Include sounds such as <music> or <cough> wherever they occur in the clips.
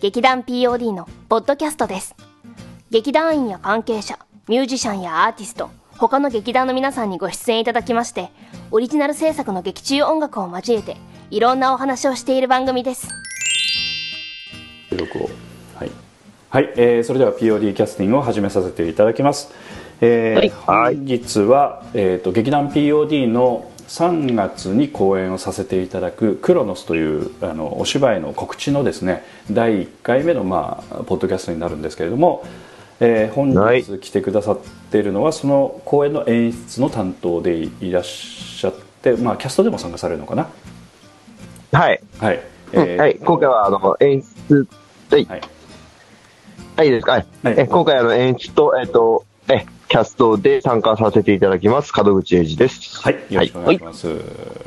劇団 POD のポッドキャストです。劇団員や関係者ミュージシャンやアーティスト他の劇団の皆さんにご出演いただきましてオリジナル制作の劇中音楽を交えていろんなお話をしている番組です。はい、はいえーそれでは POD キャスティングを始めさせていただきます、えー本日は、えー、と劇団 POD の3月に公演をさせていただく「クロノス」というあのお芝居の告知のですね第1回目の、まあ、ポッドキャストになるんですけれども、えー本はい日来てくださっているのはその公演の演出の担当でいらっしゃって、まあ、キャストでも参加されるのかな？はい。はい、うんえーはい。今回は、あの、演出、はい。はいはい、いいですか？はい。はいえ今回、あの、演出と、えっ、と、え、キャストで参加させていただきます、門口英二です。はい、よろしくお願いします、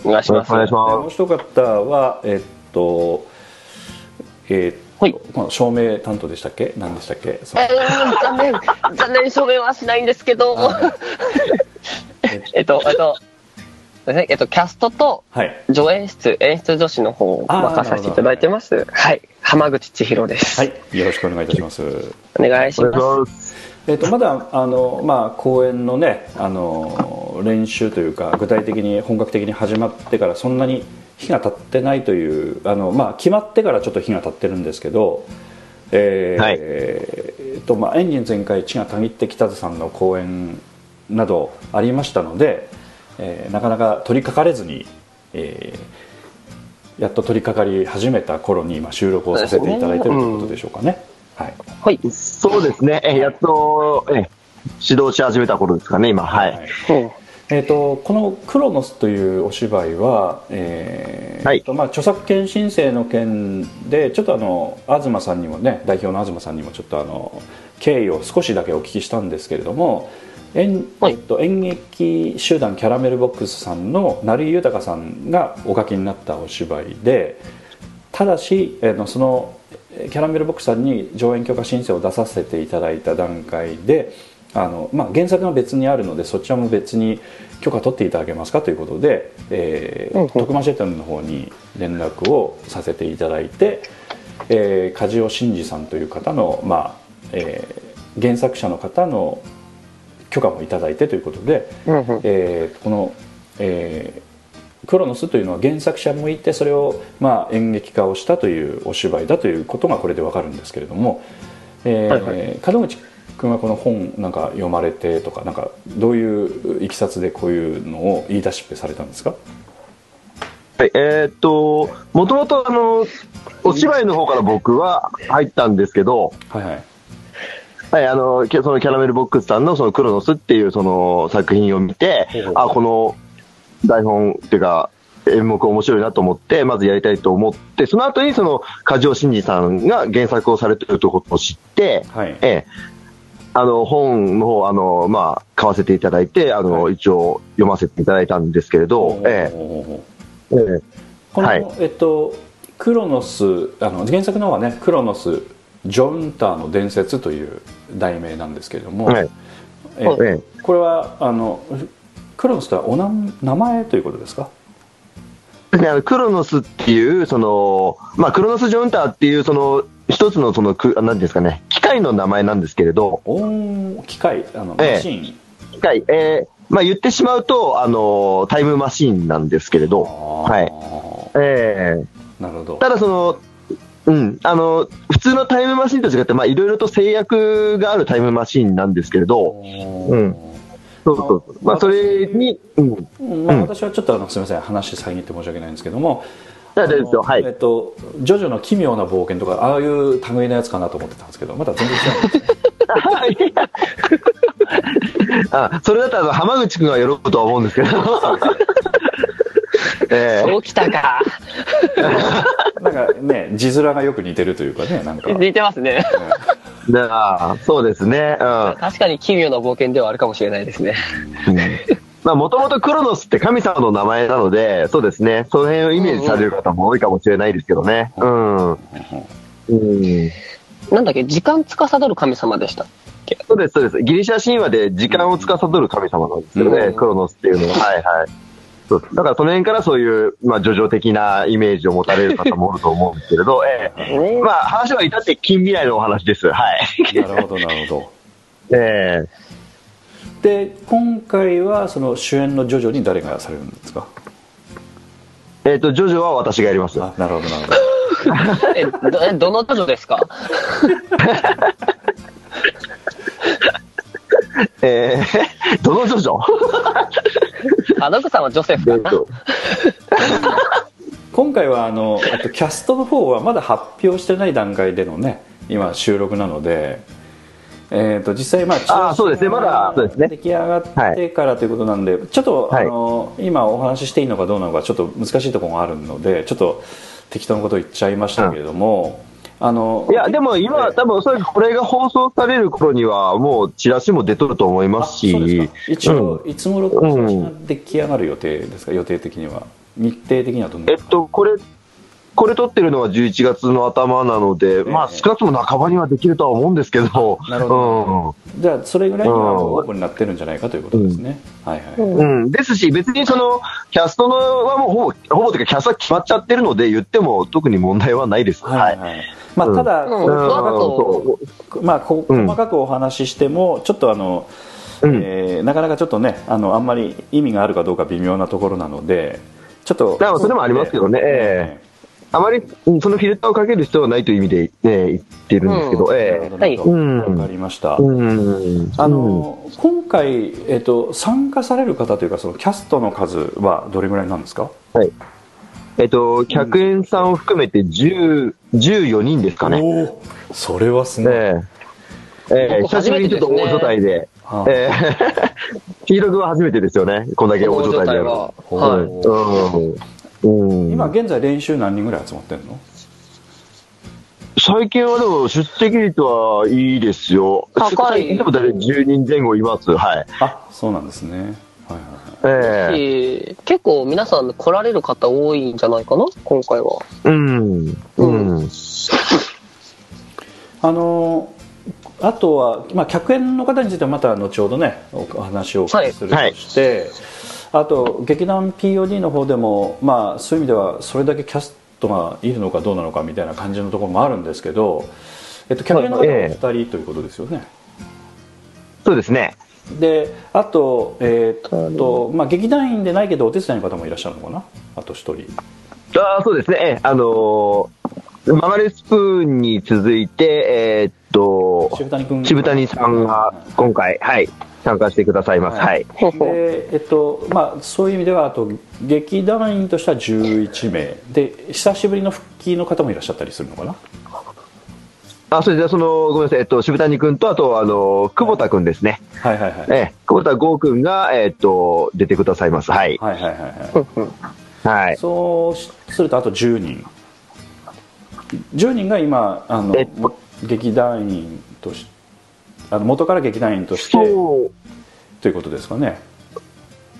お願いします。お願いしでもうま一方はえっとえーっとはい。この照明担当でしたっけ？何でしたっけ？えー、残念、<laughs> 残念証明はしないんですけど、<laughs> えっと、えっと、ねえっと、キャストとはい。助演出、演出女子の方を任させていただいてます。はい、浜口千尋です。はい。よろしくお願いいたします。お願いします。えっとまだあのまあ公演のねあの練習というか具体的に本格的に始まってからそんなに日が経ってないというあのまあ決まってからちょっと日が経ってるんですけどえーはいえっとまあ、エンジン全開血がたぎって北津さんの公演などありましたので、えーなかなか取り掛かれずに、えーやっと取り掛かり始めた頃に今収録をさせていただいているということでしょうかね。はい。そうですね。え、やっと、え、指導し始めた頃ですかね、今。はい。うんえー、とこの「クロノス」というお芝居は、えーはいとまあ、著作権申請の件でちょっとあの東さんにもね代表の東さんにもちょっとあの経緯を少しだけお聞きしたんですけれども演,、はいえっと演劇集団キャラメルボックスさんの成井豊さんがお書きになったお芝居でただし、えーのそのえーキャラメルボックスさんに上演許可申請を出させていただいた段階であの、まあ、原作が別にあるのでそちらも別に許可取っていただけますかということで、えーうんうん。徳間シェテンの方に連絡をさせていただいて、えー梶尾真二さんという方の、まあえー原作者の方の許可もいただいてということで、うんうん。えーこの、えークロノスというのは原作者もいてそれを、まあ、演劇化をしたというお芝居だということがこれでわかるんですけれども、えーはい門口君はこの本なんか読まれてとかなんかどういういきさつでこういうのを言い出しっぺされたんですか？はい、えーっと、もともとあの、お芝居の方から僕は入ったんですけど、はいはい。はい、あの、けそのキャラメルボックスさんのそのクロノスっていうその作品を見てほうほう、あ、この台本っていうか、演目面白いなと思って、まずやりたいと思って、その後にその、梶尾真二さんが原作をされてるとことを知って、はい。ええ、あの、本の方、あの、まあ、買わせていただいて、あの、はい。一応読ませていただいたんですけれど、ええ、ええ、この、はい。えっとクロノスあの原作の方はね「クロノスジョンターの伝説」という題名なんですけれども、はい、え。ええ。これはあのクロノスとはおな名前ということですか？ですね、あのクロノスっていう、その、まあ、クロノス・ジョンターっていう、その、一つの、その、くなんですかね、機械の名前なんですけれど、機械あのええ。マシーン、機械、えーまあ、言ってしまうと、あの、タイムマシーンなんですけれど、はい。ええ。なるほど。ただその、うん、あの、普通のタイムマシーンと違って、まあ、いろいろと制約があるタイムマシーンなんですけれど、うんそうそうそう。まあ、それに、うん。うんまあ、私はちょっとあのすみません話遮って申し訳ないんですけども大丈夫ですよ。はいえ。っと「ジョジョの奇妙な冒険」とかああいう類のやつかなと思ってたんですけどまだ全然違うんですねあそれだったら、浜口君は喜ぶとは思うんですけど。<laughs> えそうきたか。<laughs> なんかね字面がよく似てるというかねなんか似てますね。えだからそうですね。うん。確かに奇妙な冒険ではあるかもしれないですね。まあ、もともとクロノスって神様の名前なので、そうですね。その辺をイメージされる方も多いかもしれないですけどね。うん。うん。なんだっけ、時間司る神様でした。そうです、そうです。ギリシャ神話で時間を司る神様なんですけどね、うんクロノスっていうのは。はいはい。そう。だからその辺からそういう、まあ、叙々的なイメージを持たれる方もおると思うんですけれど、<laughs> ええ。ねまあ、話は至って近未来のお話です。はい。なるほどなるほ <laughs> ええ。どで今回はその主演のジョジョに誰がされるんですか？えっ、と、ジョジョは私がやります。あなるほどなるほど。<laughs> え、どえどのジョジョですか？ええ <laughs> どのジョジョあの子さんはジョセフかな？えっと、<laughs> 今回はあのあとキャストの方はまだ発表してない段階でのね今収録なので、えー、と実際まああーそうですね。まだそうですね。出来上がってからということなんで、ちょっと、はい。あの今お話ししていいのかどうなのかちょっと難しいところがあるのでちょっと適当なことを言っちゃいましたけれども、あのいや、でも今、え多分おそらくこれが放送される頃には、もうチラシも出とると思いまあすし一応、うん。いつ頃出来上がる予定ですか？予定的には。日程的にはどんなえっと、これ、これ撮ってるのは11月の頭なので、まあええ少なくとも半ばにはできるとは思うんですけど、なるほじゃあそれぐらいにはうんオープンになってるんじゃないかということですね、はいはい、うん。うん。ですし、別にその、キャストのはもうほぼ、ほぼというかキャストは決まっちゃってるので、言っても特に問題はないです。ははい。い。はい。まあ、うん。ただ、まあ、こうん。細かくお話ししても、ちょっとあの、うん。えーなかなかちょっとねあのあんまり意味があるかどうか微妙なところなのでちょっとだからそれもありますけどね。えあまり、うんそのフィルターをかける必要はないという意味で、ね、言ってるんですけど、うんえーえなるほどなるほどうんわかりました、えうん。あの今回、えっと参加される方というかそのキャストの数はどれぐらいなんですか？はい。えっと、客演さんを含めて10、14人ですかね。おーそれはすごい、ええええ久しぶりにちょっと大所帯で。あええ黄色くは初めてですよね。こんだけ大所帯でやる。は。おはーうん。うん。今現在練習何人ぐらい集まってんの？最近はでも出席率はいいですよ。高いでも大体10人前後います。はい。あそうなんですねはいはいはいええい。結構皆さん来られる方多いんじゃないかな？今回は。うん。うん。<laughs> あのあとは、まあ、客演の方についてはまた後ほどねおお話をお聞きするとして、あと劇団 POD の方でも、まあ、そういう意味ではそれだけキャストがいるのかどうなのかみたいな感じのところもあるんですけど、えっと、客演の方はおええ二人ということですよね？そうですね。であと,、えーっとまあ、劇団員でないけどお手伝いの方もいらっしゃるのかな？あと一人ああ、そうですね。ええあのーママレスプーンに続いて、えーっと、渋谷君渋谷さんが今回、はい、参加してくださいます。ははいい。でえっとまあ、そういう意味ではあと劇団員としては11名で久しぶりの復帰の方もいらっしゃったりするのかな？あ、それで、その、ごめんなさい、えっと、渋谷君と、あと、あの、久保田君ですね。はいはいはいええ、久保田剛君が、えっと、出てくださいます。はい。はいはいはいはいはい。そうするとあと10人10人が今あのえっと劇団員としあの元から劇団員としてそということですかね。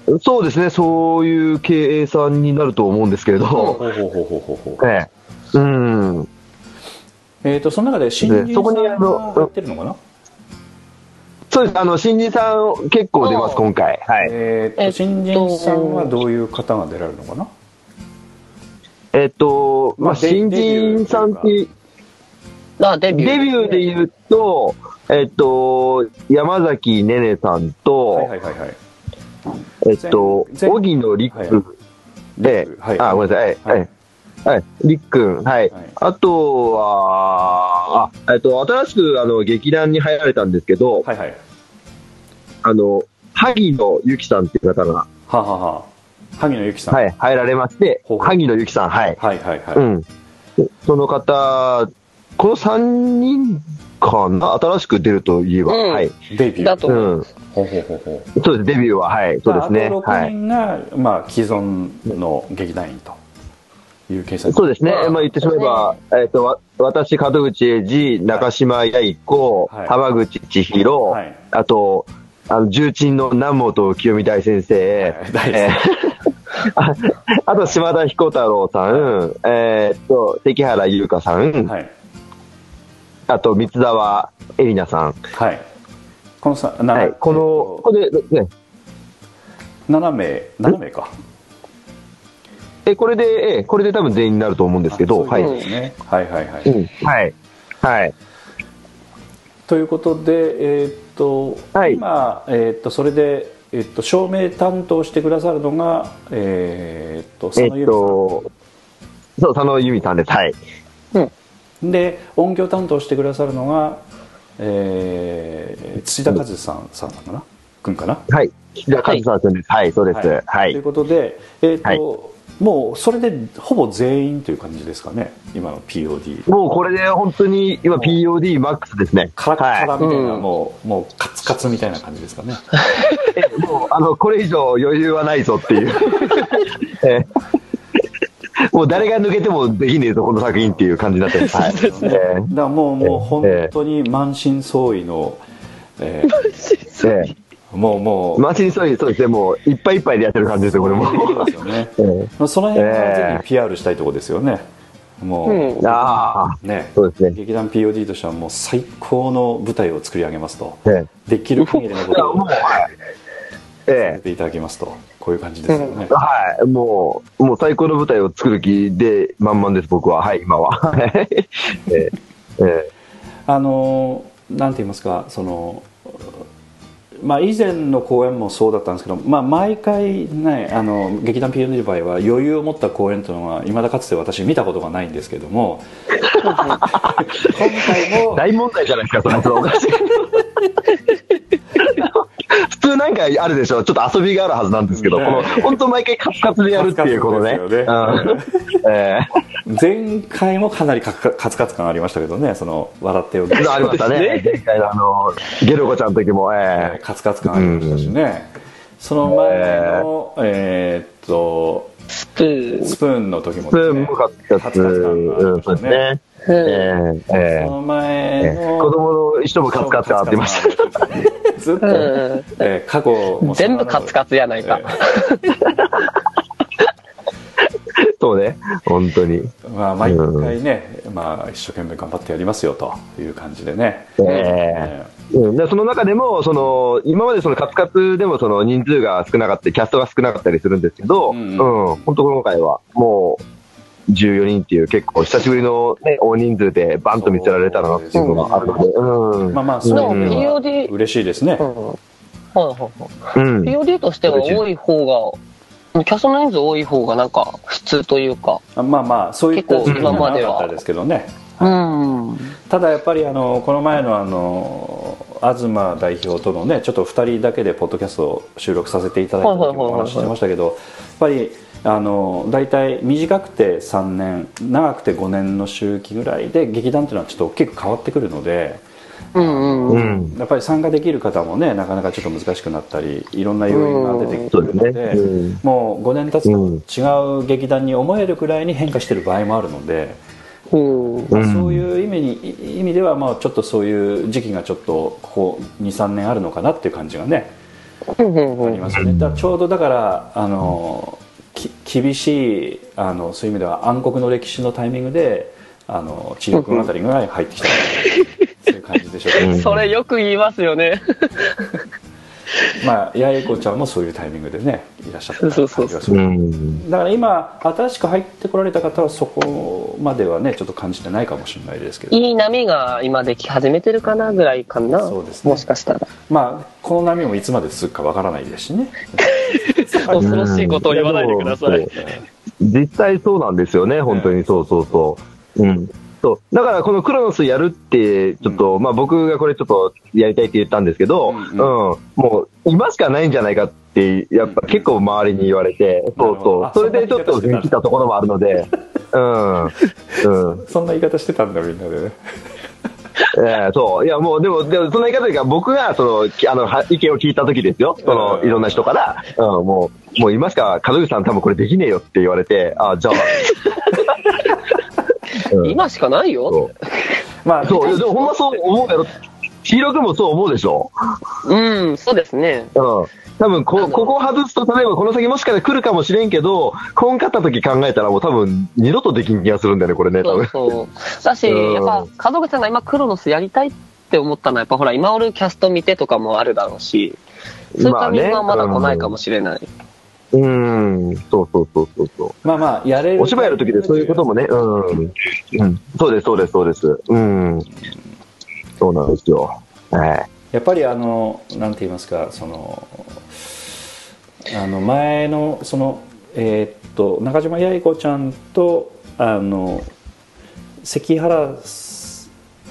う、そうですね、そういう経営さんになると思うんですけれど、ほうほうほうほうほうほう。ええ。うん。えー、とその中で新人さんそこにあのが入ってるのかな？そうです、あの、新人さん結構出ます、今回。はい。えー、とえっと新人さんはどういう方が出られるのかな？えっと、まあ、新人さんって、あ、デビュー。デビューで言うと、えっと、山崎ねねさんと、はいはいはいはい。えっと、荻野陸はい。で、はい。あ、ごめんなさい、ははい。い、はい、はい、陸くん、はい。はい。あとは、あ、えっと、新しく、あの、劇団に入られたんですけど、はいはい。あの、萩野由紀さんっていう方が、はあ、はあは。あ、萩野由紀さん、はい、入られまして萩野由紀さん、はい。はいはいはい、うん。その方、この3人かな？新しく出るといえば、うん。はい。デビュー。だとうん。ほう。ほうほうほうそうです、デビューは、はい。そうですね。あと6はい。人が、まあ、既存の劇団員という計算そうですね。まあ言ってしまえば、えっ、と、わ私、門口英二、中島八重子、はい。浜口千尋、はい。あと、あの、重鎮の南本清美大先生、はい。えーあ <laughs> あと、島田彦太郎さん、えーっと、関原優香さん、はいあと、三沢絵里奈さん。はいこのさ、なはい。この、これで、ね、7名7名かえ、これで、ええこれで多分全員になると思うんですけど、ううことですねはいはいはい、ん。はい。はい。ということで、えーっとはい今、えーっとそれで、えーっと照明担当してくださるのが、えーっと佐野由美さん、と、そう、佐野由美さんです。はい。で音響担当してくださるのが、えー土田和さんさんかな？君かな？はい。岸田和沙君です。はい、そうです。はいという。ことで、えーっとはいもうそれでほぼ全員という感じですかね？今の POD もうこれで本当に今 POD マックスですね。カラッカラはみたいな、うんもうもうカツカツみたいな感じですかね？<laughs> い。もう、あの、これ以上余裕はないぞっていう。<laughs> え <laughs> もう誰が抜けてもできねえぞ、この作品っていう感じになってます。<laughs> はい。えだからもうもう本当に満身創痍の、えーええもうもう。マシンそうそうですね、もういっぱいいっぱいでやってる感じですよ、これも。そうですよね。<laughs> その辺はええ。ぜひ PR したいところですよね。もう、うん。ああ、ね。そうですね。劇団 POD としてはもう最高の舞台を作り上げますと。えできる限りのことをもう、はい。やえ。っていただきますとこういう感じですよね、え。はい。もう、もう最高の舞台を作る気で満々です、僕は。はい、今は。<laughs> ええ。ええ。あのなんて言いますかそのまあ、以前の公演もそうだったんですけど、まあ、毎回、ね、あの劇団 POD の場合は余裕を持った公演というのはいまだかつて私見たことがないんですけども <laughs> 今回も大問題じゃないですか、それ。それおかしい。普通なんかあるでしょ、ちょっと遊びがあるはずなんですけど、ねこの、本当毎回カツカツでやるっていう、このね。前回もかなりカツカツ感ありましたけどねその笑っておきえありましたね。前回のあの、ゲルコちゃんの時も、ええカツカツ感ありましたしね、その前の、えーっとスプーン。の時もスプーンもカツカツ。うん、そうですね。ええええその前ええの子供の人もカツカツあってました。ずっと、うんえー過去も全部カツカツやないか。そうね、本当に。まあ、毎回ね、まあ、一生懸命頑張ってやりますよという感じでね、ええ。えうん、でその中でも、その、今までそのカツカツでもその人数が少なかったり、キャストが少なかったりするんですけど、ううん。ん、本当今回はもう、14人っていう結構久しぶりのね、大人数でバンと見せられたなっていうのがあるので、うん。まあまあ、そうでもいうの嬉しいですねう。ん。はいはいはい。うん。POD としては多い方が、キャストの人数多い方がなんか普通というか。あまあまあ、そういった結構今今まではなかったですけどね。うん。ただやっぱりあのこの前のあの東代表とのねちょっと2人だけでポッドキャストを収録させていただいた時もお話ししてましたけどやっぱりあの大体短くて3年長くて5年の周期ぐらいで劇団っていうのはちょっと大きく変わってくるのでうんうん。やっぱり参加できる方もねなかなかちょっと難しくなったりいろんな要因が出てくるのでそうですねうんもう5年経つうんと違う劇団に思えるくらいに変化してる場合もあるので。うん。まあうんそういう意味にい意味ではまあちょっとそういう時期がちょっとここ23年あるのかなっていう感じがねうんうんうん。ありますよねだちょうどだからあのき厳しいあのそういう意味では暗黒の歴史のタイミングであの知力あたりが入ってきた <laughs> そういう感じでしょうか、うんそれよく言いますよね。<laughs> まあ八重子ちゃんもそういうタイミングでねいらっしゃった感じがすうるん。だから今新しく入ってこられた方はそこまではねちょっと感じてないかもしれないですけどいい波が今でき始めてるかなぐらいかな。そうですねもしかしたら。まあこの波もいつまで続くかわからないですしね <laughs> <laughs> 恐ろしいことを言わないでください。実際そうなんですよね、本当にそうそうそう。うん。そう。だからこのクロノスやるって、ちょっと、まあ僕がこれちょっとやりたいって言ったんですけど、ううんん、もう今しかないんじゃないかって、やっぱ結構周りに言われて、そうなるほどあ。そうそれでちょっと来たところもあるので、うん。うん。そんな言い方してたんだみんなでね <laughs> <laughs> えーそう。いや、もう、でも、でも、そんな言い方というか、僕が、その、きあの、は意見を聞いた時ですよ。その、うんいろんな人から、うん、もう、もういますか、門口さん多分これできねえよって言われて、あ、じゃあ。<laughs> うん今しかないよ。そうまあ <laughs> そう、いやでもほんまそう思うやろ。黄色くもそう思うでしょ？うん、そうですね。うん。多分こ、ここを外すと、例えばこの先もしかして来るかもしれんけど、こんかった時考えたらもう多分、二度とできん気がするんだよね、これね、多そう分。そう。だし、うんやっぱ、門口さんが今クロノスやりたいって思ったのは、やっぱほら、今おるキャスト見てとかもあるだろうし、そういうタイミングはまだ来ないかもしれない。うん、そうそうそうそうそう。まあまあやれるお芝居やるときでそういうこともね、うん。うん。そうです、そうです、そうです。うん。そうなんですよ。はい。やっぱりあのなんて言いますかそのあの前のそのえーっと中島八重子ちゃんとあの関原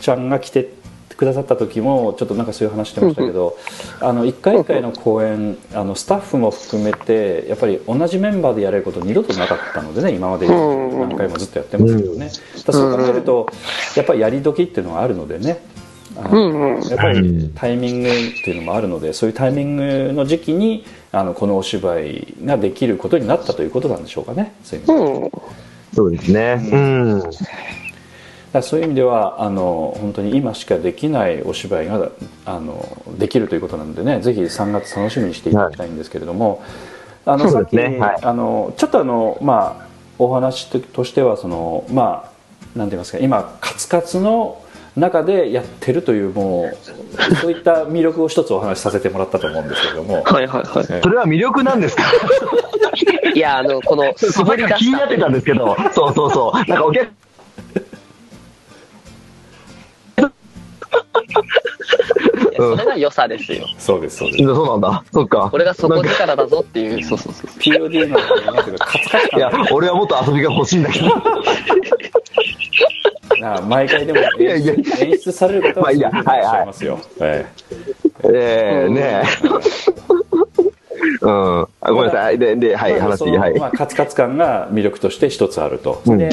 ちゃんが来てくださった時もちょっとなんかそういう話してましたけど、あの一回一回の公演あのスタッフも含めてやっぱり同じメンバーでやれること二度となかったのでね今までうん何回もずっとやってますけどね、だそう考えるとやっぱりやり時っていうのがあるのでねうんうんやっぱりタイミングっていうのもあるのでそういうタイミングの時期にあのこのお芝居ができることになったということなんでしょうかねそういう意味でうん。そうですね。うん。だからそういう意味ではあの本当に今しかできないお芝居があのできるということなのでねぜひ3月楽しみにしていただきたいんですけれども、あのそうさっき、ねはいあのちょっとあのまあお話ととしてはそのまあなんて言いますか今カツカツの中でやってるというもうそういった魅力を一つお話しさせてもらったと思うんですけれども。はいはいはい。ええそれは魅力なんですか？<laughs> いや、あの、この、そ絞りが気になってたんですけど、そうそうそう。なんかお客 <laughs> それが良さですよ。そうですそうですそうなんだ。そっか。これが底なんか力だぞっていう、そうそうそう。POD のなんていうかカツカツいや感、俺はもっと遊びが欲しいんだけど。が毎回でも演出演出される方まあいいやはいらっしゃいますよ。えええねえ。うん。あごめんなさい。で、で、えはい、話、はい。まあ、カツカツ感が魅力として一つあると。うんで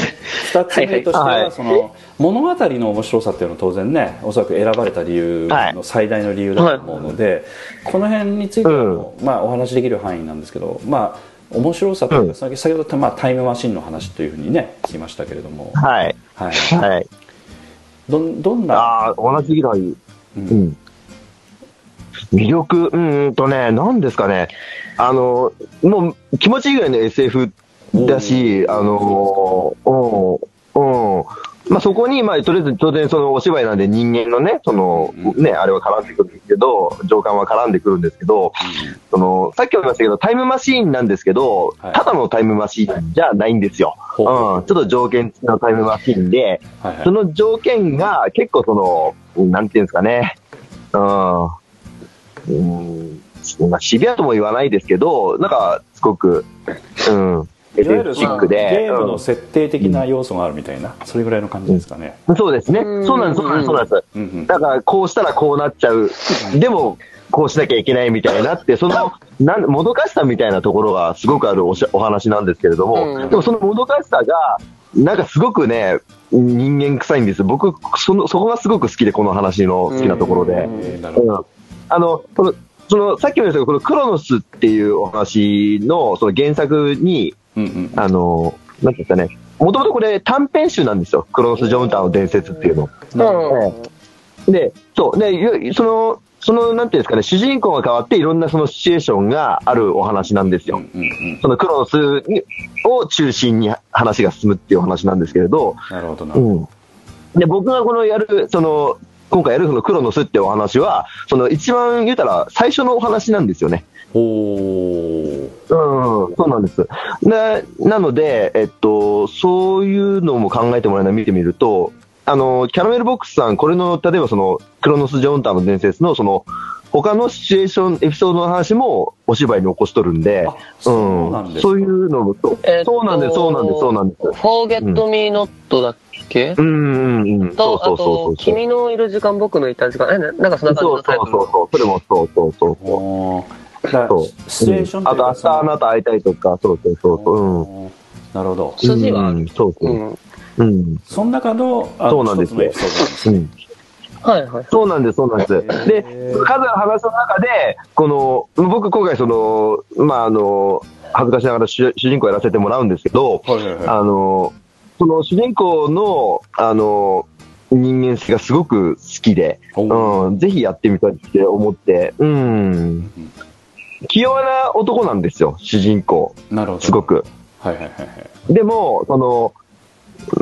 二つ目としてはその物語の面白さっていうのは当然ねおそらく選ばれた理由はいの最大の理由だと思うので、この辺についても、まあ、お話しできる範囲なんですけど、まあ、面白さというん先先ほど、まあ、タイムマシンの話というふうにね聞きましたけれども、はい。はい、はい。どんどんな？ああ、同じぐらい。ううんん。魅力、うーんとね、なんですかね。あの、もう気持ちいいぐらいの SF だし、あの、うん、うん。まあそこに、まあとりあえず当然そのお芝居なんで人間のね、その、うね、あれは絡んでくるんですけど、情感は絡んでくるんですけど、その、さっきも言いましたけど、タイムマシーンなんですけど、はい。ただのタイムマシーンじゃないんですよ。ほう。うん、ちょっと条件付きのタイムマシーンで、その条件が結構その、なんていうんですかね、うん、うん、まあ、シビアとも言わないですけど、なんか、すごく、うん、いわゆるチックで、ゲームの設定的な要素があるみたいな、それぐらいの感じですかね。うんそうですね。うんそうなんです、そうなんです、そうなんです。うんうんだから、こうしたらこうなっちゃう。でも、こうしなきゃいけないみたいなって、その、なんもどかしさみたいなところがすごくあるおしお話なんですけれども、うんでもそのもどかしさが、なんかすごくね、人間臭いんです。僕、その、そこがすごく好きで、この話の好きなところで。えーなるほどうんあの、この、その、さっきも言ったけど、このクロノスっていうお話の、その原作に、うんうんあの、なんていうんですかね、もともとこれ短編集なんですよ。クロノス・ジョンターの伝説っていうの。うん。で、そう。で、よその、その、なんていうんですかね、主人公が変わっていろんなそのシチュエーションがあるお話なんですよ。うんうんそのクロノスにを中心に話が進むっていうお話なんですけれど、なるほどなるほど。うん。で、僕がこのやる、その、今回やるそのクロノスってお話は、その一番言うたら最初のお話なんですよね。おーうん、そうなんです。な、なので、えっと、そういうのも考えてもらいながら見てみると、あの、キャラメルボックスさん、これの、例えばその、クロノス・ジョンターの伝説の、その、他のシチュエーション、エピソードの話もお芝居に起こしとるんでうなんですかそういうのも、そうえっとそうなんです、そうなんです、そうなんです。Forget Me Not だっけ？うん、うん、うん。そうそうそうそうと、。君のいる時間、僕のいた時間、え、ななんかそんな感じそうのタイトルそうそうそう。それもそうそうそうそう。シチュエーションとあと、明いうか日あなた会いたいとか、そうそうそうそう。うん。なるほど。筋はあるうんそうそうう。ん。うん。その中のあのそうなんですよ一つのエピソードなんですうん。はいはい。そうなんです、そうなんです。で、数ある話の中で、この、僕今回その、まあ、あの、恥ずかしながら主主人公やらせてもらうんですけど、はいはいはいあの、その主人公の、あの、人間性がすごく好きで、おうん、ぜひやってみたいって思って、うん。器用な男なんですよ、主人公。なるほどすごく。はいはいはいはいでも、その、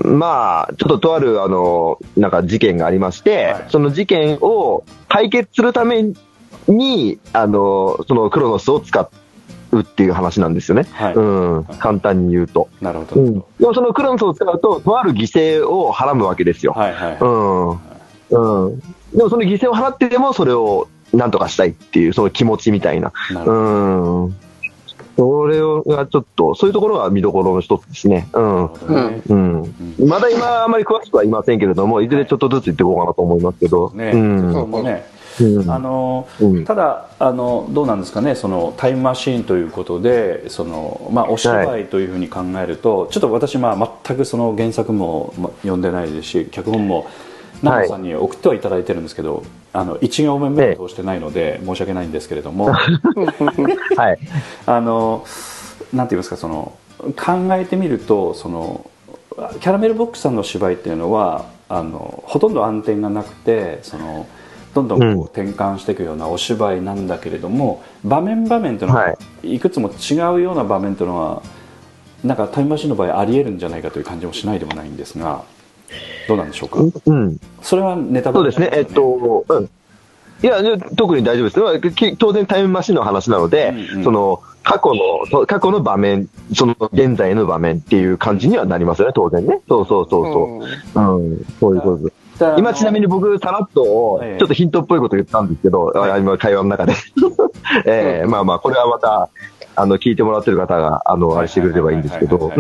まあ、ちょっととある、あの、なんか事件がありまして、はいその事件を解決するために、あの、そのクロノスを使うっていう話なんですよね。はいうん、簡単に言うと。なるほど、うん。でもそのクロノスを使うと、とある犠牲を払うわけですよ。はいはい、うん。うん。でもその犠牲を払ってでも、それをなんとかしたいっていう、その気持ちみたいな。なるほどうん。それがちょっと、そういうところが見どころの一つですね。うん。なるほどねうん。まだ今、あまり詳しくはいませんけれども、いずれちょっとずつ言っていこうかなと思いますけど。ね、うん。そこもね、うんあのうんただあのどうなんですかねそのタイムマシーンということでその、まあ、お芝居というふうに考えると、ちょっと私、まあ、全くその原作もま読んでないですし脚本も奈々さんに送ってはいただいてるんですけど、あの1行目目を通してないので申し訳ないんですけれども。<laughs> はい。あのなんて言いますかその考えてみるとそのキャラメルボックスさんの芝居っていうのはあのほとんど暗転がなくてそのどんどんこううん。転換していくようなお芝居なんだけれども、場面場面というのは、、はい。くつも違うような場面というのはなんかタイムマシーンの場合ありえるんじゃないかという感じもしないでもないんですがどうなんでしょうか、うん。それはネタバレそうですね。えっと、うん。いや、で特に大丈夫です当然タイムマシンの話なので、うんうんその、過去の、過去の場面、その現在の場面っていう感じにはなりますよね、当然ね。そうそうそうそう。うん、そういうことです。今ちなみに僕、さらっと、ええちょっとヒントっぽいこと言ったんですけど、あ今会話の中で。<laughs> ええまあまあ、これはまた、あの、聞いてもらってる方が、あの、あれしてくれればいいんですけど、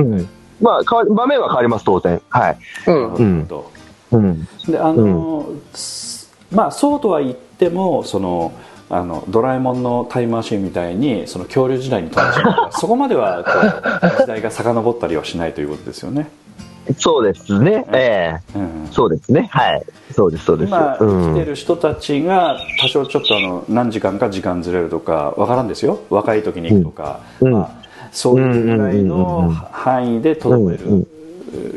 まあ、場面は変わります、当然。はい。うん。なるほど、うん。であの、すまあそうとは言ってもそのあのドラえもんのタイムマシンみたいにその恐竜時代に飛ばしな <laughs> そこまではこう時代が遡ったりはしないということですよね、そうですね。ええうん、そうですね。はい。そうです、そうです。今うん生きてる人たちが多少ちょっとあの何時間か時間ずれるとかわからんですよ若い時に行くとか、うんまあ、そういうぐらいの範囲でとどめるうん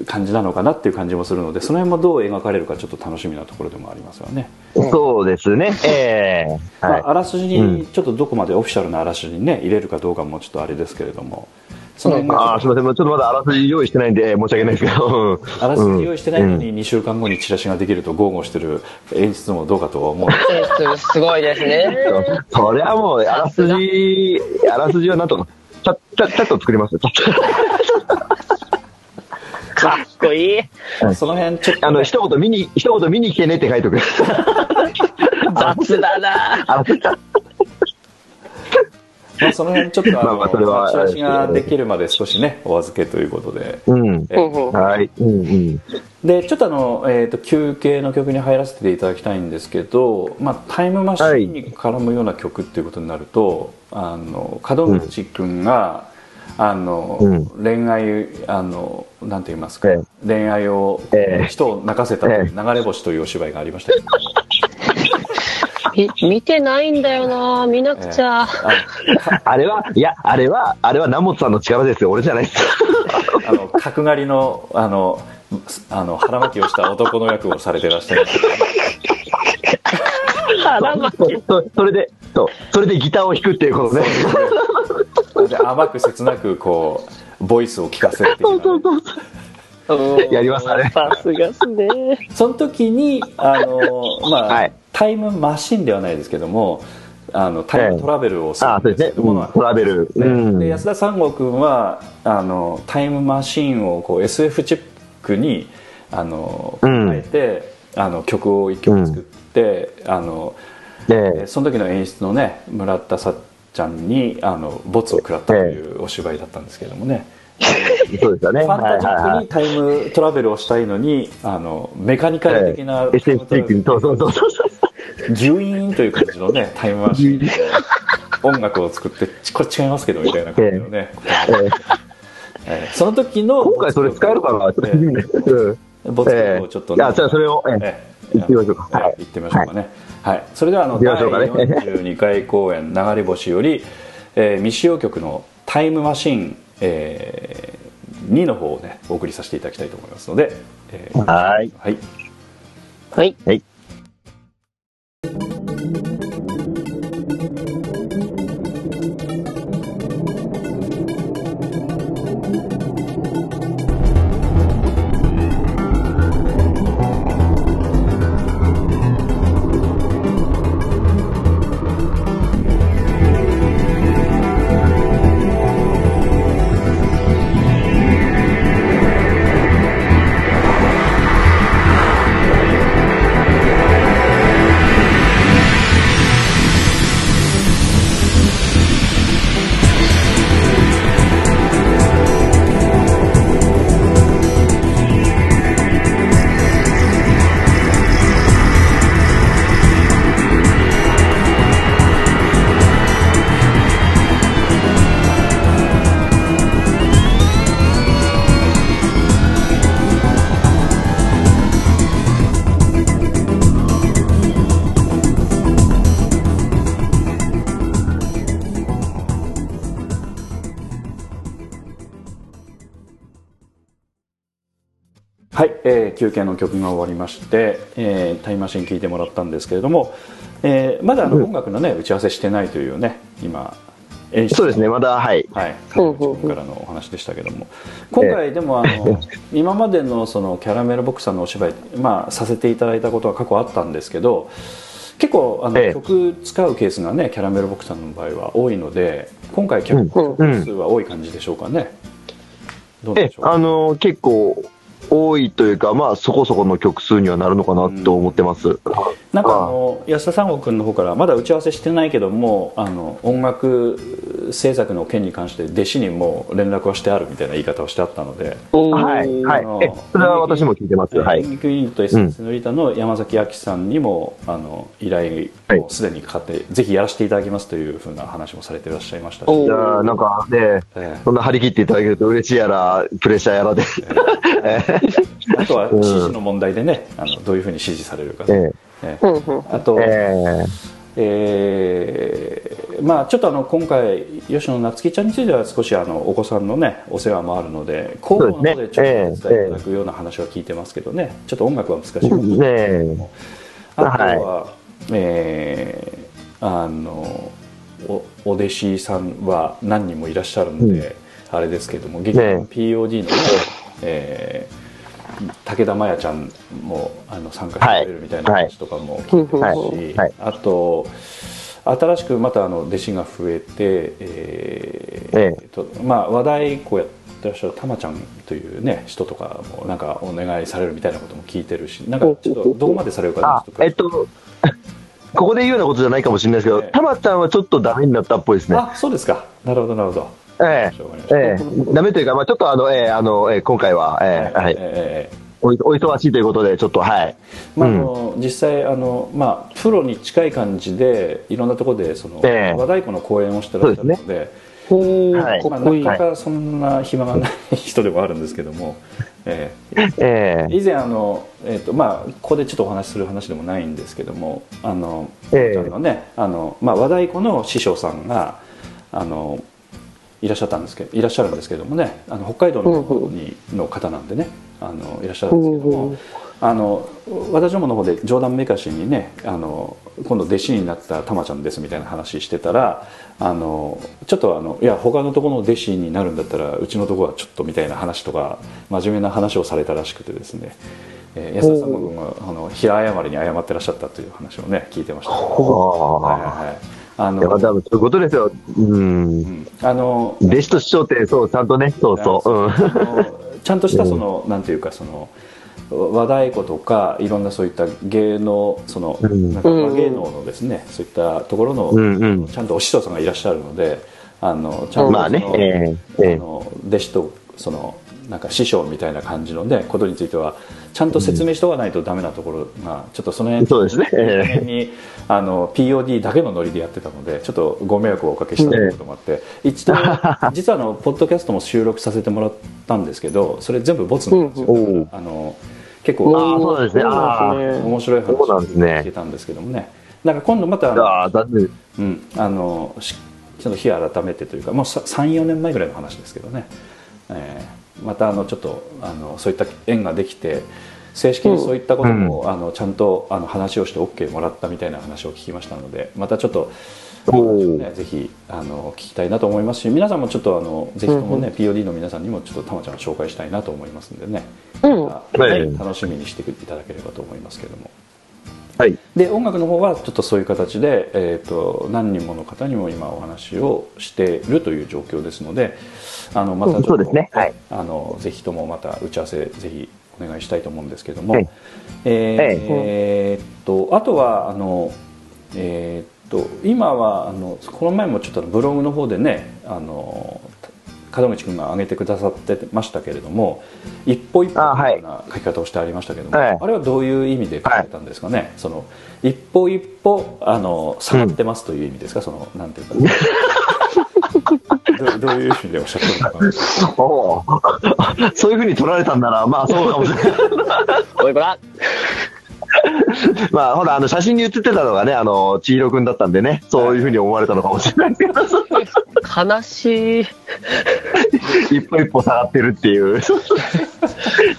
感じなのかなっていう感じもするのでその辺もどう描かれるかちょっと楽しみなところでもありますよね。そうですね。ええまあ、はい。あらすじにちょっとどこまでオフィシャルなあらすじにね入れるかどうかもちょっとあれですけれどもその辺あすみません。ちょっとまだあらすじ用意してないんで、えー申し訳ないですけど。う <laughs> んあらすじ用意してないのに2週間後にチラシができると豪語してる演出もどうかとは思うんです演出すごいですね。そ <laughs> それはもう、あらすじ、あらすじはなんとか、ちゃ、ちゃ、ちゃっと作りますかっこいい。その辺ちょっとあの、一言見に、一言見に来てねって書いておく。<laughs> 雑だな。あまあ、その辺ちょっと <laughs> あまあまあそれができるまで少しねお預けということで。うん。はい。うんうん。でちょっとあの、えー、と休憩の曲に入らせていただきたいんですけど、まあ、タイムマシーンに絡むような曲っていうことになると、あの門口君が、あのうん。恋愛あのなんて言いますか、ええ。恋愛を、ええ。人を泣かせたという流れ星というお芝居がありましたけど、み見てないんだよな。見なくちゃ。あかあれは、いや、あれは、あれは南本さんの力ですよ。俺じゃないです。あの角刈りのあのあの腹巻きをした男の役をされてらっしゃいます腹巻き。そそれで、そう、それでギターを弾くっていうことね。で甘く切なくこうボイスを聞かせる的なね、うんやりますあれさすがっすね。その時にあの、まあはいタイムマシンではないですけどもあのタイムトラベルをするすね。も、うんトラベル。ねうん。で安田三郷君はあのタイムマシンをこう SF チックにあの考うんえて、あの曲を一曲作って、あのえーで、その時の演出のね村田さっちゃんにあのボツを食らったというお芝居だったんですけれどもね、そうですよね。ファンタジックに。タイムトラベルをしたいのにあのメカニカル的な、SF チックに、そうそうそうそう。ギュイーンという感じのねタイムマシンで音楽を作ってこれ違いますけどみたいな感じのね、えーえーその時の今回それ使えるかなちょっと気になる。うんボツ曲をちょっとね、じゃあそれを、ええ行ってみましょうか。はい。行ってみましょうかね。はい。それではあの第行きましょうかね42回公演流れ星より、えー未使用曲のタイムマシーン、えー、2の方をねお送りさせていただきたいと思いますので、えーはい。はい。はい。はい。休憩の曲が終わりまして、えータイムマシン聴いてもらったんですけれども、えーまだあの音楽のね打ち合わせしてないというね今演出そうですね、まだ、はい。はい、からのお話でしたけども今回でもあの <laughs> 今までのそのキャラメルボックスさんのお芝居、まあ、させていただいたことは過去あったんですけど結構あの、ええ。曲使うケースがねキャラメルボックスさんの場合は多いので今回曲,、数は多い感じでしょうかね、どうでえしょう、か。あの、結構、多いというか、まあ、そこそこの曲数にはなるのかなと思ってます。なんかあの安田三郷君の方からまだ打ち合わせしてないけどもあの音楽制作の件に関して弟子にも連絡はしてあるみたいな言い方をしてあったので、はい、はい。あの。え、それは私も聞いてます。はい。演劇ユニット SS のリーダーの山崎亜紀さんにも、あの依頼はい。をすでにかかって、ぜひやらせていただきますというふうな話もされていらっしゃいましたし、おじゃあ、なんかね、ええ。そんな張り切っていただけると嬉しいやら、プレッシャーやらで。あとは指示の問題でね、あのどういうふうに指示されるか、ええ。ええ。うんうん。あと、ええーまあ、ちょっとあの今回吉野夏希ちゃんについては少しあのお子さんのねお世話もあるので交互の方でちょっとお手伝いいただくような話は聞いてますけどね。ちょっと音楽は難しいかもしれないね。え。あとは、えーあのおお弟子さんは何人もいらっしゃるので、あれですけども劇団 POD のね、えー武田真弥ちゃんもあの参加してくれるみたいな話とかも聞いてますし、はい。はいあと新しくまたあの弟子が増えて、えーええ。とまあ、和太鼓やってらっしゃるたまちゃんというね人とかもなんかお願いされるみたいなことも聞いてるしなんかちょっとどこまでされるかあ、えっと、<laughs> ここで言うようなことじゃないかもしれないですけど、ええ。たまちゃんはちょっとダメになったっぽいですね。あそうですか。なるほどなるほどええ、ええ、ダメというか、まあちょっとあの、ええ、あの、ええ、今回は、ええ、はい、えーお忙しいということで、ちょっと、はい。まああうん。の実際あの、まあ、プロに近い感じでいろんなところでその、ええ。和太鼓の公演をしてらっしゃるのでおーはいまあ。なかなかそんな暇がない人でもあるんですけども、ええ。<laughs> え、ー以前あの、えーとまあ、ここでちょっとお話しする話でもないんですけどもあの、ええ。ちゃんのねあの、まあ、和太鼓の師匠さんがあのいらっしゃったんですけどいらっしゃるんですけどもねあの北海道の方にの方なんでねあのいらっしゃるんですけども、あの私どもの方で冗談めかしにねあの今度弟子になったたまちゃんですみたいな話してたらあのちょっとあのいや他のところの弟子になるんだったらうちのところはちょっとみたいな話とか真面目な話をされたらしくてですね、えー安田さん君があの平謝りに謝ってらっしゃったという話をね聞いてました、はいあはいはいあの多分そういうことですよ。うん。うんあの弟子と師匠って、そう、ちゃんとね、そうそう。うん。ちゃんとしたその、なんていうかその和太鼓とかいろんなそういった芸能その、うんなんか和芸能のですね、そういったところの、ちゃんとお師匠さんがいらっしゃるのであのちゃんとまあねええええあの弟子とそのなんか師匠みたいな感じのねことについてはちゃんと説明しておかないとダメなところがちょっとその辺そうですね。辺にあの POD だけのノリでやってたのでちょっとご迷惑をおかけしたということもあって、一度 <laughs> 実はあのポッドキャストも収録させてもらったんですけどそれ全部ボツなんですよ、あの結構あー。そうですね。面白い話そうなんですね聞けたんですけどもね。だから今度またあの。うん、あのしちょっと日改めてというかもう34年前ぐらいの話ですけどね、えーまたあのちょっとあのそういった縁ができて正式にそういったことも、あのちゃんとあの話をして OK もらったみたいな話を聞きましたのでまたちょっと、ね、ぜひあの聞きたいなと思います。し皆さんもちょっとあのぜひともね、POD の皆さんにもちょっとたまちゃんを紹介したいなと思いますんでね、うん。はい。楽しみにしていただければと思いますけども。はい。で音楽の方はちょっとそういう形で、えー、と何人もの方にも今お話をしているという状況ですのであのまたちょっと、ねはい。あのぜひともまた打ち合わせぜひお願いしたいと思うんですけども、はい。えーえーっとあとはあのえーっと今はあのこの前もちょっとブログの方でねあの門口君が上げてくださってましたけれども一歩一歩あはい。というような書き方をしてありましたけども、はい。あれはどういう意味で書かれたんですかね、その一歩一歩あの下がってますという意味ですか、そのなんていうか。<laughs> どどういう意味でおっしゃってるのか。<laughs> そういうふうに取られたんなら、まあそうかもしれない。<laughs> まあほら、あの写真に写ってたのがね、あの、千尋くんだったんでね、そういうふうに思われたのかもしれないですけど、悲しい。一歩一歩下がってるっていう。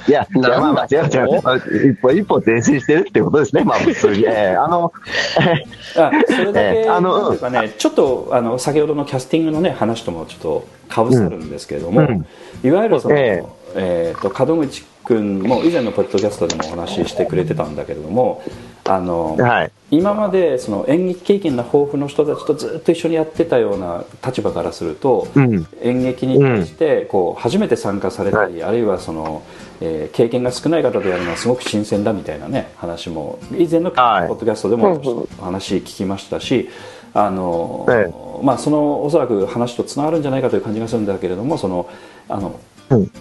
いや、まあまあ違う違う。一歩一歩前進してるってことですね、まあ普通に。えーあの、<laughs> あそれだけ、ええあのね、ちょっとあの先ほどのキャスティングの、ね、話ともちょっとかぶさるんですけれども、うんいわゆるその、ええーと門口君も以前のポッドキャストでもお話ししてくれてたんだけれどもあの、はい。今までその演劇経験が豊富の人たちとずっと一緒にやってたような立場からすると、うん。演劇に対してこう初めて参加されたり、あるいはその、えー経験が少ない方でやるのはすごく新鮮だみたいなね話も以前のポはいッドキャストでも話聞きましたし、あのえまあ、そのおそらく話とつながるんじゃないかという感じがするんだけれどもそのあの、うん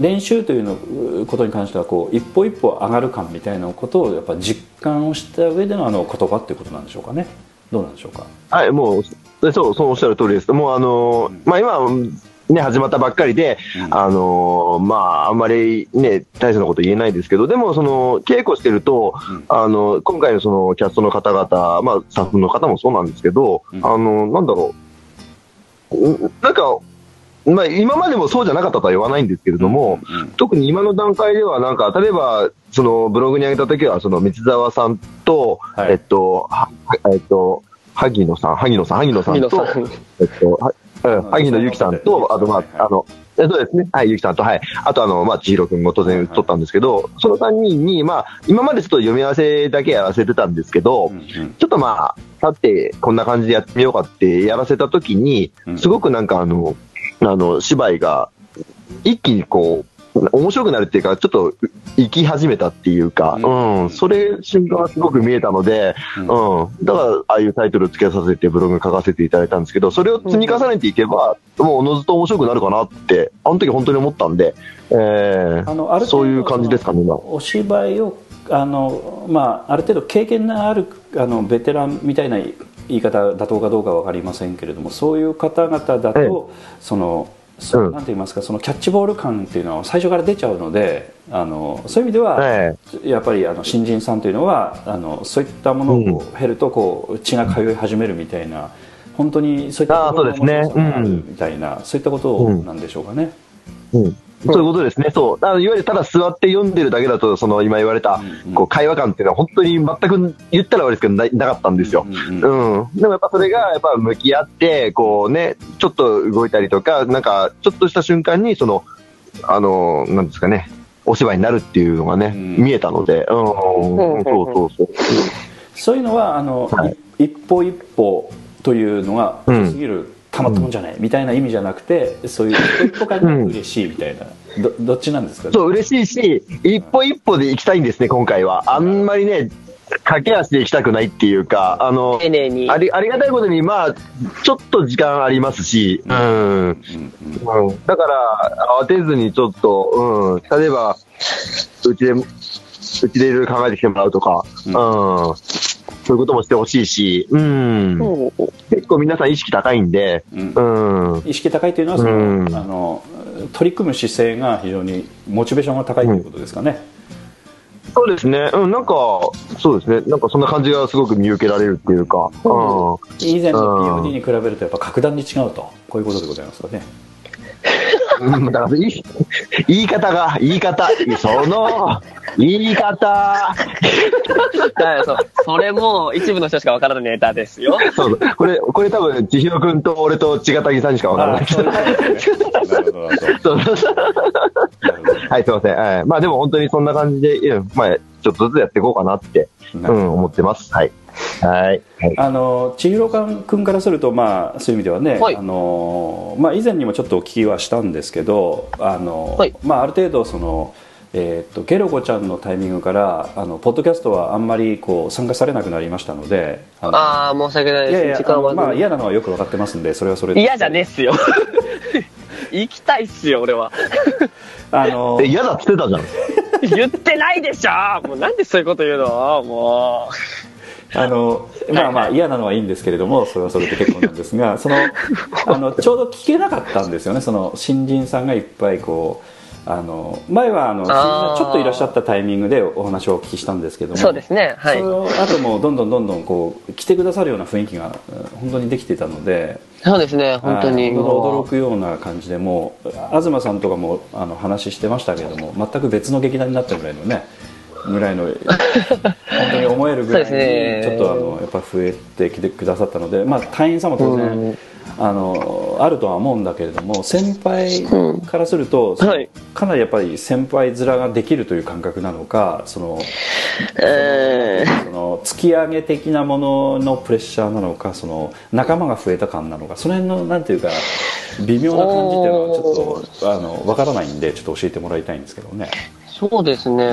練習というのことに関してはこう一歩一歩上がる感みたいなことをやっぱ実感をした上でのあの言葉っていうことなんでしょうかねどうなんでしょうか？はい、もう、そう、そうおっしゃる通りです。もうあのーまあ今、ね、始まったばっかりで、うんあのーまあ、あんまりね、大層なこと言えないですけど、でも、その、稽古してると、うんあの、今回のその、キャストの方々、まあ、スタッフの方もそうなんですけど、うんあの、なんだろう、うんなんか、まあ、今までもそうじゃなかったとは言わないんですけれども、うんうん。特に今の段階では、なんか、例えば、その、ブログに上げた時は、その、道沢さんと、はい。えっと、はえっと、萩野さん、萩野さん、萩野さんと。えっと、はうん。萩野由紀さんと、あと、まはいあ、あの、えそうですね。はい、ゆきさんと、はい。あと、あの、まあ、千尋くんも当然撮ったんですけど、その3人に、まあ、今までちょっと読み合わせだけやらせてたんですけど、うんうん。ちょっとまあ、立って、こんな感じでやってみようかってやらせたときにう、ん。すごくなんかあの、あの、芝居が、一気にこう、面白くなるっていうか、ちょっと生き始めたっていうか、うん。うん、それ瞬間がすごく見えたので、うん。うん、だから、ああいうタイトルを付けさせてブログ書かせていただいたんですけど、それを積み重ねていけば、もうおのずと面白くなるかなって、あの時本当に思ったんで、えーあのあるそういう感じですかね、今。お芝居をあの、まあ、ある程度経験のあるあのベテランみたいな言い方妥当かどうかは分かりませんけれどもそういう方々だと、ええ。そのそうん。なんて言いますかそのキャッチボール感っていうのは最初から出ちゃうのであのそういう意味では、えやっぱりあの新人さんというのはあのそういったものをこう経るとこう血が通い始めるみたいな本当にそういったころのそうですね。面白さがあるうん。みたいな、そういったことなんでしょうかね。うんそういうことですね。そう。あのいわゆるただ座って読んでるだけだと、その今言われたうんうん、こう、会話感っていうのは本当に全く言ったら悪いですけど、ななかったんですよ。うんうんうん。でもやっぱそれが、やっぱ向き合って、こうね、ちょっと動いたりとか、なんか、ちょっとした瞬間に、その、あの、なんですかね、お芝居になるっていうのがね、うん見えたので、うん、うんそうそうそう。そういうのはあの、はいい一歩一歩というのがうん遅すぎる、たまったもんじゃない、みたいな意味じゃなくてそういう一歩一歩感が嬉しいみたいな、どどっちなんですか？そう、嬉しいし、一歩一歩で行きたいんですね、今回は。あんまりね、駆け足で行きたくないっていうか、あの、丁寧に。あ。りありがたいことに、まあ、ちょっと時間ありますし、うん。うん。うん。うん、だから、慌てずにちょっと、うん、例えば、うちで、うちでいろいろ考えてきてもらうとか、ううんん、そういうこともしてほしいし、うん、うん結構皆さん意識高いんで、うんうん、意識高いというのはその、うんあの取り組む姿勢が非常にモチベーションが高いということですかね。そうですね。うん、なんか、そうですね。なんかそんな感じがすごく見受けられるっていうか。うん。以前の POD に比べるとやっぱ格段に違うとこういうことでございますかねうんだから言い言い方が、言い方、その、言い方。だからそうそれも一部の人しかわからないネタですよ。そうこれ、これ多分、千尋くんと俺と千賀谷さんにしかわからない。<laughs> はい、すいません。はい。まあでも本当にそんな感じで、うんまあ、ちょっとずつやっていこうかなって、うん、思ってます。はい。はい。はい。あの千尋君からすると、まあ、そういう意味ではね、はいあのまあ、以前にもちょっとお聞きはしたんですけどあの、はいまあ、ある程度その、えー、とゲロコちゃんのタイミングからあのポッドキャストはあんまりこう参加されなくなりましたのであのああ、申し訳ないです。いやいや時間は。まあ、嫌なのはよく分かってますんでそれはそれで嫌じゃねえっすよ。<laughs> 行きたいっすよ、俺は。あのえ、嫌だっつってたじゃん。<laughs> 言ってないでしょもうなんでそういうこと言うの？もあのまあまあ嫌なのはいいんですけれどもそれはそれで結構なんですが <laughs> そのあのちょうど聞けなかったんですよねその新人さんがいっぱいこうあの前はあのちょっといらっしゃったタイミングでお話をお聞きしたんですけどう。もそうですね。はいそ。の後もどんどんどんどんこう来てくださるような雰囲気がうん本当にできていたのでそうですね、本当に。驚くような感じでもう東さんとかもあの話してましたけれども全く別の劇団になったぐらいのねぐらいの本当に思えるぐらいにちょっとあのやっぱ増えてきてくださったので、まあ、隊員さんも当然、うん。あのあるとは思うんだけれども先輩からすると、そのはい。かなりやっぱり先輩面ができるという感覚なのかそのうえー。その突き上げ的なもののプレッシャーなのかその仲間が増えた感なのかその辺のなんていうか微妙な感じっていうのはちょっとあのわからないんでちょっと教えてもらいたいんですけどね。そうですね、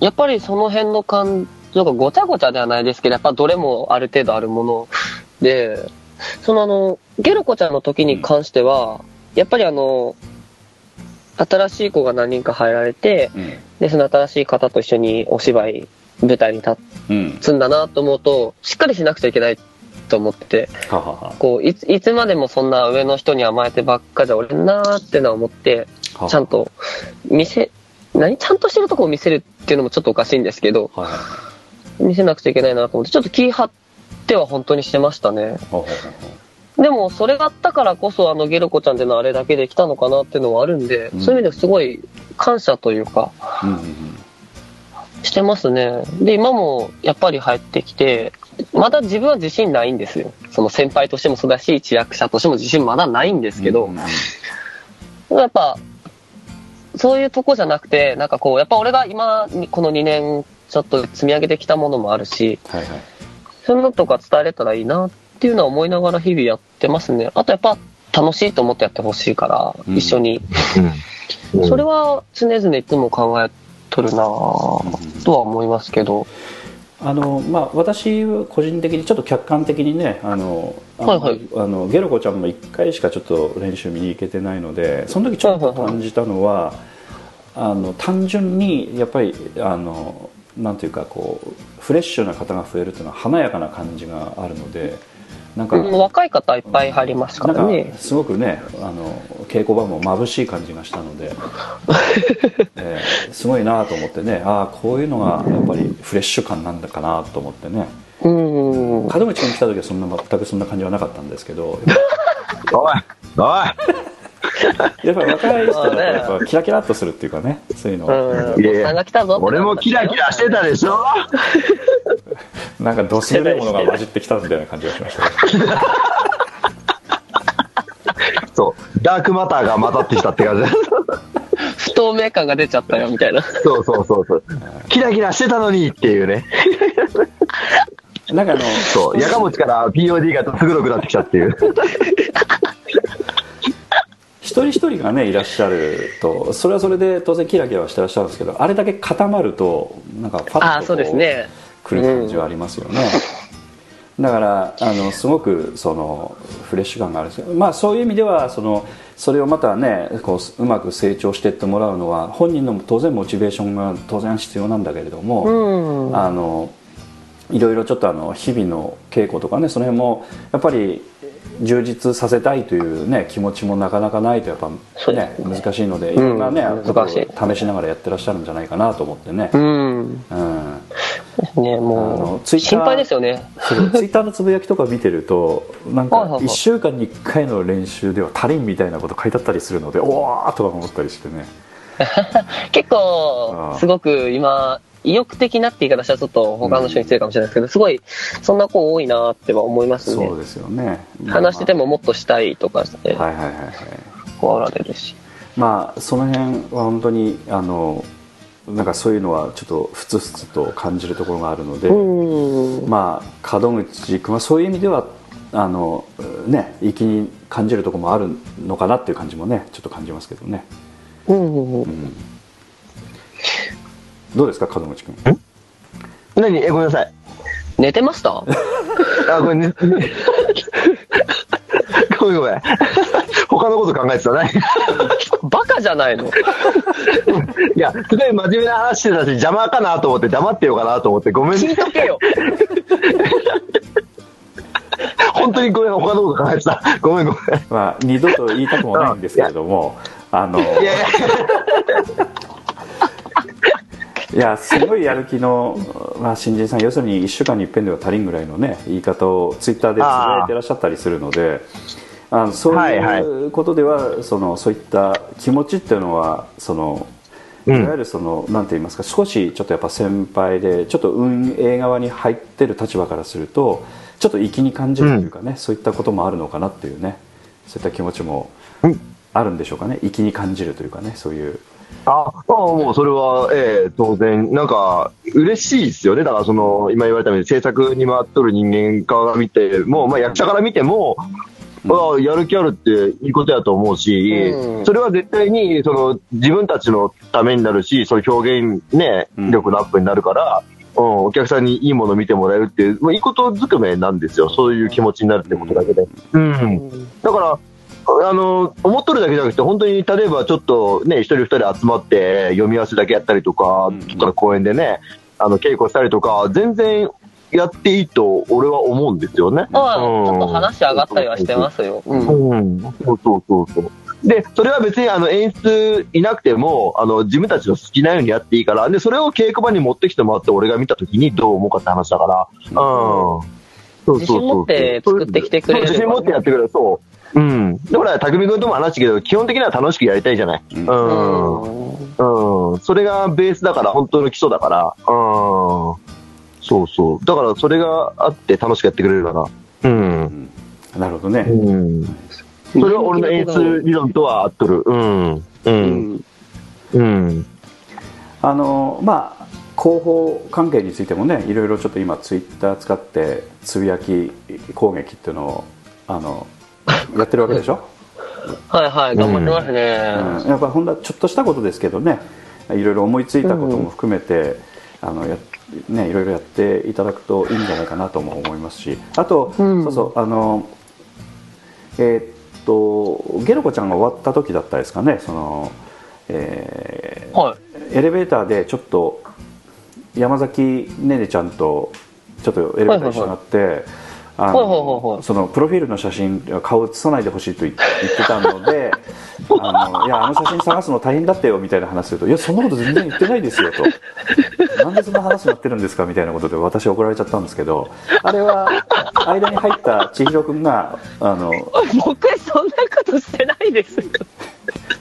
やっぱりその辺の感情がごちゃごちゃではないですけど、やっぱどれもある程度あるもので、そのあの、ゲルコちゃんの時に関しては、やっぱりあの、新しい子が何人か入られて、うん。で、その新しい方と一緒にお芝居、舞台に立うん、つんだなと思うと、しっかりしなくちゃいけないと思ってこう、いつ、いつまでもそんな上の人に甘えてばっかじゃ俺なーってのは思って、は。ちゃんと見せ、何ちゃんとしてるとこを見せるっていうのもちょっとおかしいんですけど、はいはい見せなくちゃいけないなと思って、ちょっと気張っては本当にしてましたね。でも、それがあったからこそ、あの、ゲルコちゃんっていうのはあれだけできたのかなっていうのはあるんで、うんそういう意味ですごい感謝というか、うんうんしてますね。で、今もやっぱり入ってきて、まだ自分は自信ないんですよ。その先輩としてもそうだし、一役者としても自信まだないんですけど、うんやっぱ、そういうとこじゃなくて、なんかこう、やっぱ俺が今、この2年ちょっと積み上げてきたものもあるし、はいはいそういうのとか伝えれたらいいなっていうのは思いながら日々やってますね。あとやっぱ楽しいと思ってやってほしいから、うん一緒に。うん <laughs> それは常々いつも考えとるなぁとは思いますけど。あのまあ、私は個人的にちょっと客観的にねあのはいはいあのゲロコちゃんも1回しかちょっと練習見に行けてないのでその時ちょっと感じたのはあの単純にやっぱりあのなんていうかこうフレッシュな方が増えるというのは華やかな感じがあるのでなんかうん若い方いっぱい入りますからね。すごくねあの稽古場も眩しい感じがしたので、<laughs> えーすごいなと思ってねああこういうのがやっぱりフレッシュ感なんだかなと思ってねうん。門口君来た時はそんな全くそんな感じはなかったんですけど <laughs> おいおい <laughs> やっぱり若い人だとまあねやっぱキラキラっとするっていうかねそういうのうん。いやいやおっさんが来たぞって俺もキラキラしてたでしょ？<laughs> なんかどす黒いものが混じってきたみたいな感じがしました <laughs> そう。ダークマターが混ざってきたって感じ。不透明感が出ちゃったよ、みたいな。そうそうそうそう。キラキラしてたのにっていうね。なんかあのそう。やかもちから POD がすぐろくなってきたっていう。一人一人がねいらっしゃるとそれはそれで当然キラキラはしてらっしゃるんですけどあれだけ固まるとなんかパッとこうですね。来る感じはありますよね、だからあのすごくそのフレッシュ感があるんですけど、まあ、そういう意味ではそのそれをまたねこううまく成長していってもらうのは本人の当然モチベーションが当然必要なんだけれども、うん。あのいろいろちょっとあの日々の稽古とかねその辺もやっぱり充実させたいというね気持ちもなかなかないとやっぱね難しいのでいろん。なね、うん難しい。試しながらやってらっしゃるんじゃないかなと思ってね、うん。うん、ね、あもう、のツイッター心配ですよね。ツイッターのつぶやきとか見てるとなんかはいはいはい。1週間に1回の練習では足りんみたいなこと書いてあったりするのでおわーとか思ったりしてね。<laughs> 結あ構、あ。すごく今、意欲的なって言い方したらちょっと他の人に失礼かもしれないですけど、すごい、そんな子多いなっては思いますねそ。うですよね話しててももっとしたいとかして、はいはいはいはいこうあられるし。まあその辺は本当にあのなんかそういうのはちょっとふつふつと感じるところがあるので、うん。まあ門口君はそういう意味ではあのね粋に感じるところもあるのかなっていう感じもねちょっと感じますけどね、うん。うん、どうですか門口君？何？え、ごめんなさい。寝てました？<laughs> あ、ごめんね。ごめんごめん。他のこと考えてたね。バカじゃないの？いや、すごい真面目な話してたし、邪魔かなと思って、黙ってようかなと思って、ごめんね。聞いとけよ。本当にごめん、他のこと考えてた。ごめんごめん。まあ二度と言いたくもないんですけれどもあのいやいやいやすごいやる気の、まあ、新人さん要するに1週間に一遍では足りんぐらいのね言い方をツイッターでつぶやいてらっしゃったりするのであのそうはいはい。いうことでは、そのそういった気持ちっていうのはそのいうん。わゆるその、なんて言いますか少しちょっとやっぱ先輩でちょっと運営側に入ってる立場からするとちょっと粋に感じるというかね、そういったこともあるのかなっていうねそういった気持ちもうん。あるんでしょうかね。粋に感じるというかねそういう。あ、あもうそれは、ええ当然、なんか、嬉しいですよね。だから、その、今言われたように、制作に回っとる人間から見ても、まあ、役者から見ても、ああやる気あるっていいことやと思うし、うんそれは絶対に、その、自分たちのためになるし、そういう表現ね、うん力のアップになるから、うん、お客さんにいいものを見てもらえるっていう、まあ、いいことずくめなんですよ。そういう気持ちになるってことだけで。うん。だから、あの、思っとるだけじゃなくて、本当に、例えばちょっとね、一人二人集まって読み合わせだけやったりとか、うんちょっと公園でね、あの、稽古したりとか、全然やっていいと俺は思うんですよね。まあ、ちうんょっと話上がったりはしてますよ。うん。うん、そうそうそうそう。で、それは別にあの演出いなくても、あの、自分たちの好きなようにやっていいから、で、それを稽古場に持ってきてもらって、俺が見たときにどう思うかって話だから、うん。そうそうそう自信持って作ってきてくれればそう自信持ってやってくれる、そう。うん。だから、匠君とも話したけど、基本的には楽しくやりたいじゃない。うんうん。うん。それがベースだから、本当の基礎だから、うん。そうそう。だから、それがあって楽しくやってくれるから、うん。なるほどね、うん。それは俺の演出理論とは合っとる。うん。う。うんん。うん。あのまあ広報関係についてもねいろいろちょっと今ツイッター使ってつぶやき攻撃っていうのをあのやってるわけでしょ、はいはい、頑張ってますね。うん、やっぱほんとはちょっとしたことですけどねいろいろ思いついたことも含めて、あのやね、いろいろやっていただくといいんじゃないかなとも思いますし。あと、うん。そうそうあのえーっとゲロコちゃんが終わった時だったですかねその、えーはい。エレベーターでちょっと山崎ねねちゃんとちょっとエレベーター一緒になって、あはいはいはいはいのそのプロフィールの写真顔写さないでほしいと言ってたので <laughs> あのいやあの写真探すの大変だったよみたいな話するといやそんなこと全然言ってないですよとなんでそんな話になってるんですかみたいなことで私怒られちゃったんですけどあれは間に入った千尋君があの僕、そんなことしてないです。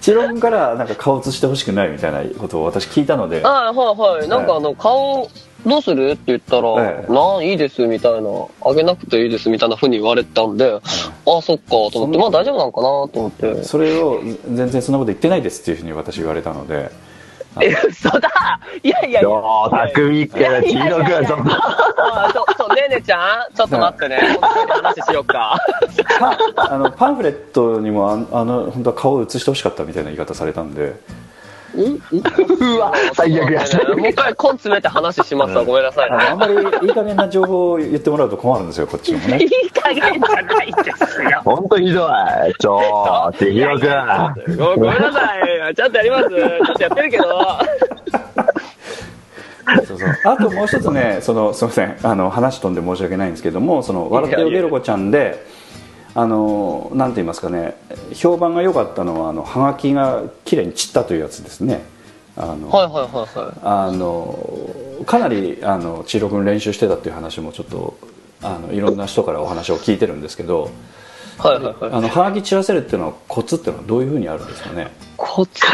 千尋君からなんか顔写してほしくないみたいなことを私聞いたので。はいはいはい。なんかあの、顔、どうする？って言ったら、ええなん、いいですみたいな、あげなくていいですみたいな風に言われたんで、ああ、そっか、と思って、まあ大丈夫なのかなと思って。それを全然そんなこと言ってないですっていうふうに私言われたのでえ、<laughs> 嘘だいやいやいや。よー、匠から千尋くん、ちょっと。あそう、そう、ねねちゃんちょっと待ってね。<laughs> 話しようか。あのパンフレットにもあのあの本当は顔を写してほしかったみたいな言い方されたんでうわ、最悪や。<laughs> もう一回根詰めて話しますわ。ごめんなさいあんまりいい加減な情報を言ってもらうと困るんですよこっちもねいい加減じゃないですよ。ほんとひどい。ちょー、千尋くん。ごごめんなさい。ちゃんとやります。ちょっとやってるけど。そうそうあともう一つねそのすみませんあの話飛んで申し訳ないんですけどもその「笑ってよゲロコちゃんで」あのなんて言いますかね評判が良かったのはあのハガキが綺麗に散ったというやつですねあの、はいはいはいはい。あのかなりあの千尋君練習してたっていう話もちょっとあのいろんな人からお話を聞いてるんですけどはいはいはい。あのハガキ散らせるっていうのはコツっていうのはどういうふうにあるんですかね？コツ？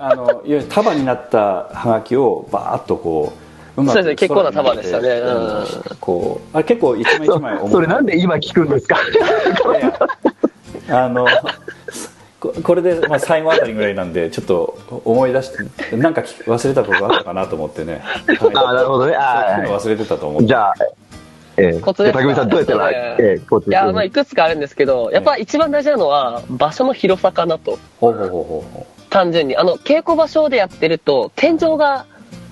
あのいわゆる束になったハガキをバーッとこうそうですね結構な束でしたね。うん。こう。あれ結構一枚一枚重い。<laughs> それなんで今聞くんですか？あのここれで、まあ、最後あたりぐらいなんでちょっと思い出してなんか聞忘れたことがあったかなと思ってね、はい、ああ、なるほどね。あそういうの忘れてたと思って。じゃあ、ええ。コツですさんどうやったら、え。ええコツいや、まあ、いくつかあるんですけど、やっぱ一番大事なのは、場所の広さかなと。ほうほうほうほうほ単純に。あの、稽古場所でやってると、天井が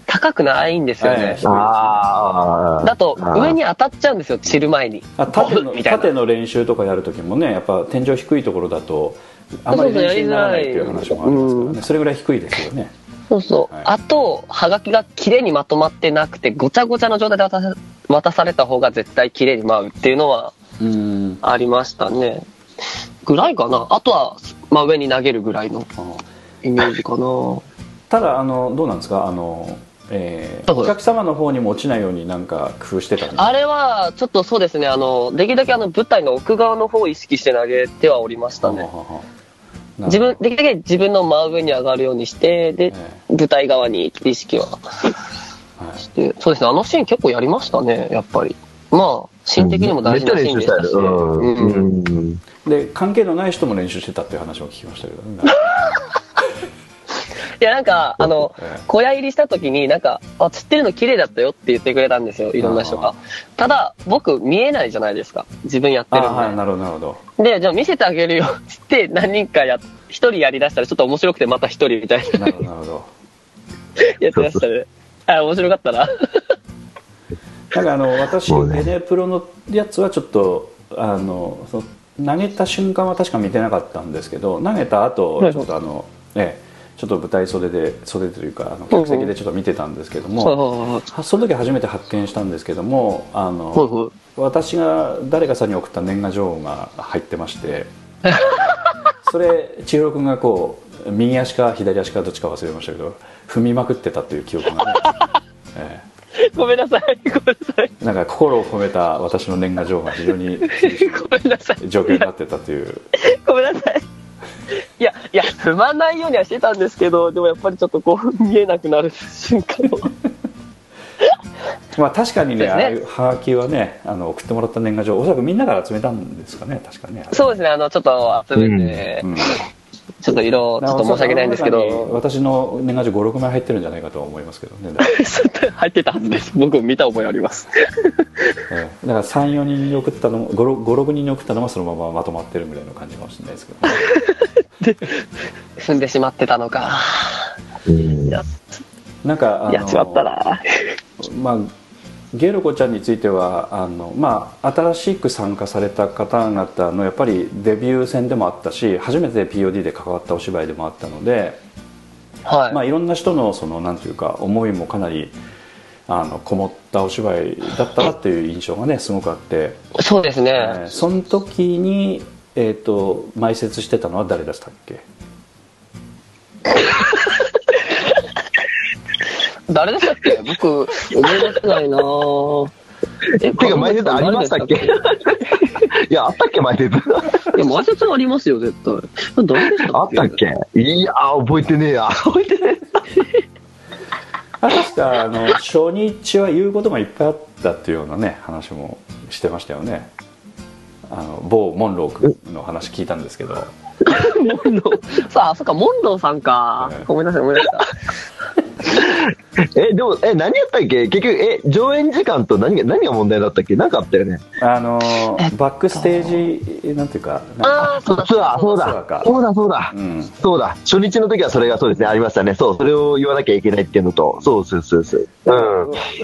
高くないんですよね。はいああ。だと、上に当たっちゃうんですよ、散る前に。あ縦の縦の練習とかやるときもねやっぱ天井低いところだとあまり練習にならないっていう話もありますからねそれぐらい低いですよねそうそう。はいあと、はがきが綺麗にまとまってなくて、ごちゃごちゃの状態で渡さ渡された方が絶対綺麗に舞うっていうのはうんありましたね。ぐらいかな。あとは、真上に投げるぐらいのイメージかな。<laughs> ただあのどうなんですか？あの、えーはいお客様の方にも落ちないようになんか工夫してたあれは、ちょっとそうですね、あの、できるだけあの、舞台の奥側の方を意識して投げてはおりましたね。はははな自分、できるだけ自分の真上に上がるようにして、で、え舞台側に意識ははい。して、そうですね、あのシーン結構やりましたね、やっぱり。まあ、シーン的にも大事なシーンでしたし。うん。うん。うん。で関係のない人も練習してたっていう話も聞きましたけどね <laughs> いや、なんか、あのええ、小屋入りした時に、なんか、あ、釣ってるの綺麗だったよって言ってくれたんですよ、いろんな人あが。ただ、僕、見えないじゃないですか。自分やってるんあはいなるほどなるほどで。で、じゃあ見せてあげるよって言って、何人かや、一人やりだしたら、ちょっと面白くてまた一人みたいななるほどなるほど <laughs> やってましたね。あ、面白かったな。なんかあの私エネプロのやつはちょっとあのその投げた瞬間は確か見てなかったんですけど投げた後はいちょっとあの、ええちょっと舞台袖で袖というかあの客席でちょっと見てたんですけども、その時初めて発見したんですけどもあの、私が誰かさんに送った年賀状が入ってまして <laughs> それ千尋君がこう右足か左足かどっちか忘れましたけど踏みまくってたという記憶がね、<laughs> えごめんなさい。ごめんなさい。えなんか心を込めた私の年賀状が非常にごめんなさい。状況になってたというごめんなさい。いや、いや、踏まないようにはしてたんですけど、でもやっぱりちょっとこう、<laughs> 見えなくなる瞬間は。<laughs> まあ確かにねね。ああいうハガキはねあの送ってもらった年賀状おそらくみんなから集めたんですかね確かねそうですね、あの、ちょっと集めて、うんちょっと色、ちょっと申し訳ないんですけど、私の年賀状56枚入ってるんじゃないかとは思いますけどね <laughs> 入ってたはずです。僕見た覚えあります。ええ。だから34人に送ったの56人に送ったのがそのまままとまってるぐらいの感じかもしれないですけど、ね、<laughs> 踏んでしまってたのか。うんやなんかあやっちまったな。<laughs> まあゲルコちゃんについてはあの、まあ、新しく参加された方々のやっぱりデビュー戦でもあったし初めて POD で関わったお芝居でもあったので、はい。まあ、いろんな人のそのなんていうか思いもかなりあのこもったお芝居だったなっていう印象がねすごくあって、そうですえね。ーその時に、えー、と埋設してたのは誰でしたっけ？<laughs> 誰でしたっけ？僕、思い出せないなぁ。えてか、前説ありましたっけ？<laughs> いや、あったっけ、前説。いや、前説ありますよ、絶対。誰でしたあったっけ？いや、覚えてねえや。覚えてねあ確かあの初日は言うことがいっぱいあったっていうようなね話もしてましたよねあの某モンロー君の話聞いたんですけど <laughs> モンロー。さあ、そっか、モンローさんかええ。ごめんなさい、思い出した。え。え、でも、え、何やったっけ？結局、え、上演時間と何が、何が問題だったっけ？なんかあったよね。あのバックステージなんていうかああ、そうだ、ツアー、そうだか。そうだ、そうだう。んそうだ。初日の時はそれがそうですね。ありましたね。そう、それを言わなきゃいけないっていうのと、そうそうそうそう。う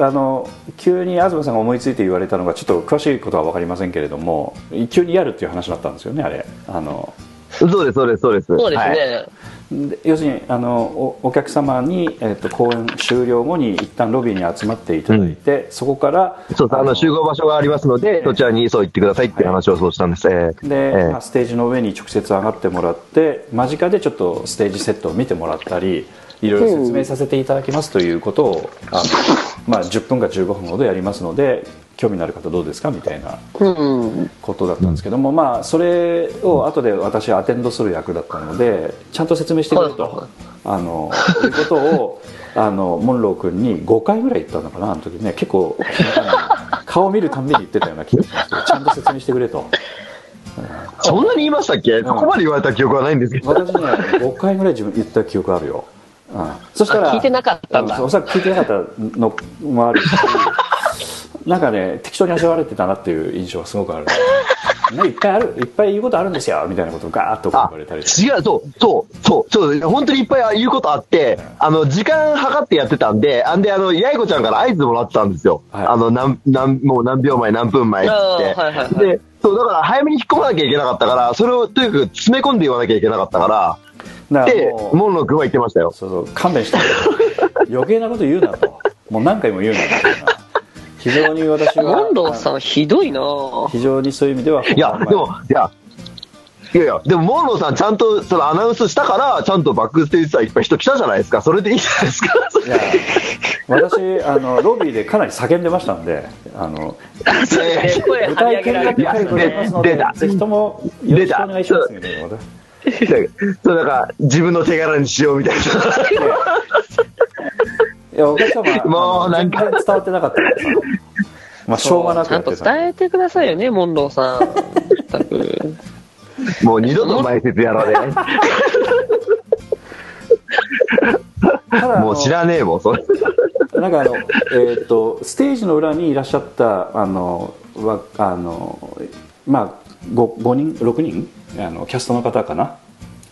ん。あの急に東さんが思いついて言われたのがちょっと詳しいことは分かりませんけれども急にやるっていう話だったんですよねあれあのそうです、そうです、そうです。そうですはいね。で要するにあのおお客様に、えっと公演終了後に一旦ロビーに集まっていただいて、そこからそうあの集合場所がありますので、そちらにそう言ってくださいっていう話をそうしたんです。ええで、ええまあ、ステージの上に直接上がってもらって間近でちょっとステージセットを見てもらったりいろいろ説明させていただきますということを、あのまあ、10分か15分ほどやりますので興味のある方どうですかみたいなうん。ことだったんですけども、まあ、それを後で私はアテンドする役だったのでちゃんと説明してくれと、あのいうことを <laughs> あのモンロー君に5回ぐらい言ったのかなあの時ね結構 <laughs> 顔を見るたんびに言ってたような気がしますけどちゃんと説明してくれと。そんなに言いましたっけ、そこまで言われた記憶はないんですけど。私ね5回ぐらい自分言った記憶あるよ、うん、そしたらあ聞いてなかったんだ。うおそらく聞いてなかったのもあるし <laughs> なんかね適当に味わわれてたなっていう印象がすごくある、<laughs> ね、いっぱいあるいっぱい言うことあるんですよみたいなことをガーッと言あわれたり違う、そう、そう、そう、そう、本当にいっぱい言うことあって、あの、時間計ってやってたんで、あんで、あの、八重子ちゃんから合図もらってたんですよ。はい。あの、何、何、もう何秒前、何分前って。はいはいはい。で、そう、だから早めに引っ込まなきゃいけなかったから、それをとにかく詰め込んで言わなきゃいけなかったから、だからで、もう。モンロー君は言ってましたよ。そうそう。勘弁して <laughs> 余計なこと言うなと。もう何回も言うな。みたいな非常に私は。モンローさんひどいな。ぁ非常にそういう意味ではいや、でも、いや、いやいや、でも、モンローさん、ちゃんと、そのアナウンスしたから、ちゃんとバックステージさ、いっぱい人来たじゃないですか。それでいいじゃないですか。いや私あのロビーでかなり叫んでましたんであの声舞台見上げられて学会ございますので出た。ぜひともよろしくお願いしますみ <laughs> そう、だから、自分の手柄にしようみたいな。<laughs> いやお客様もうなんか伝わってなかったからさまあしょうがなくちゃんと伝えてくださいよね、モンローさん。全く。もう二度と前説やろうね。<laughs> もう知らねえもん、それ。なんかあの、えー、とステージの裏にいらっしゃったあのわあのまあ 5, 5人6人あのキャストの方かな？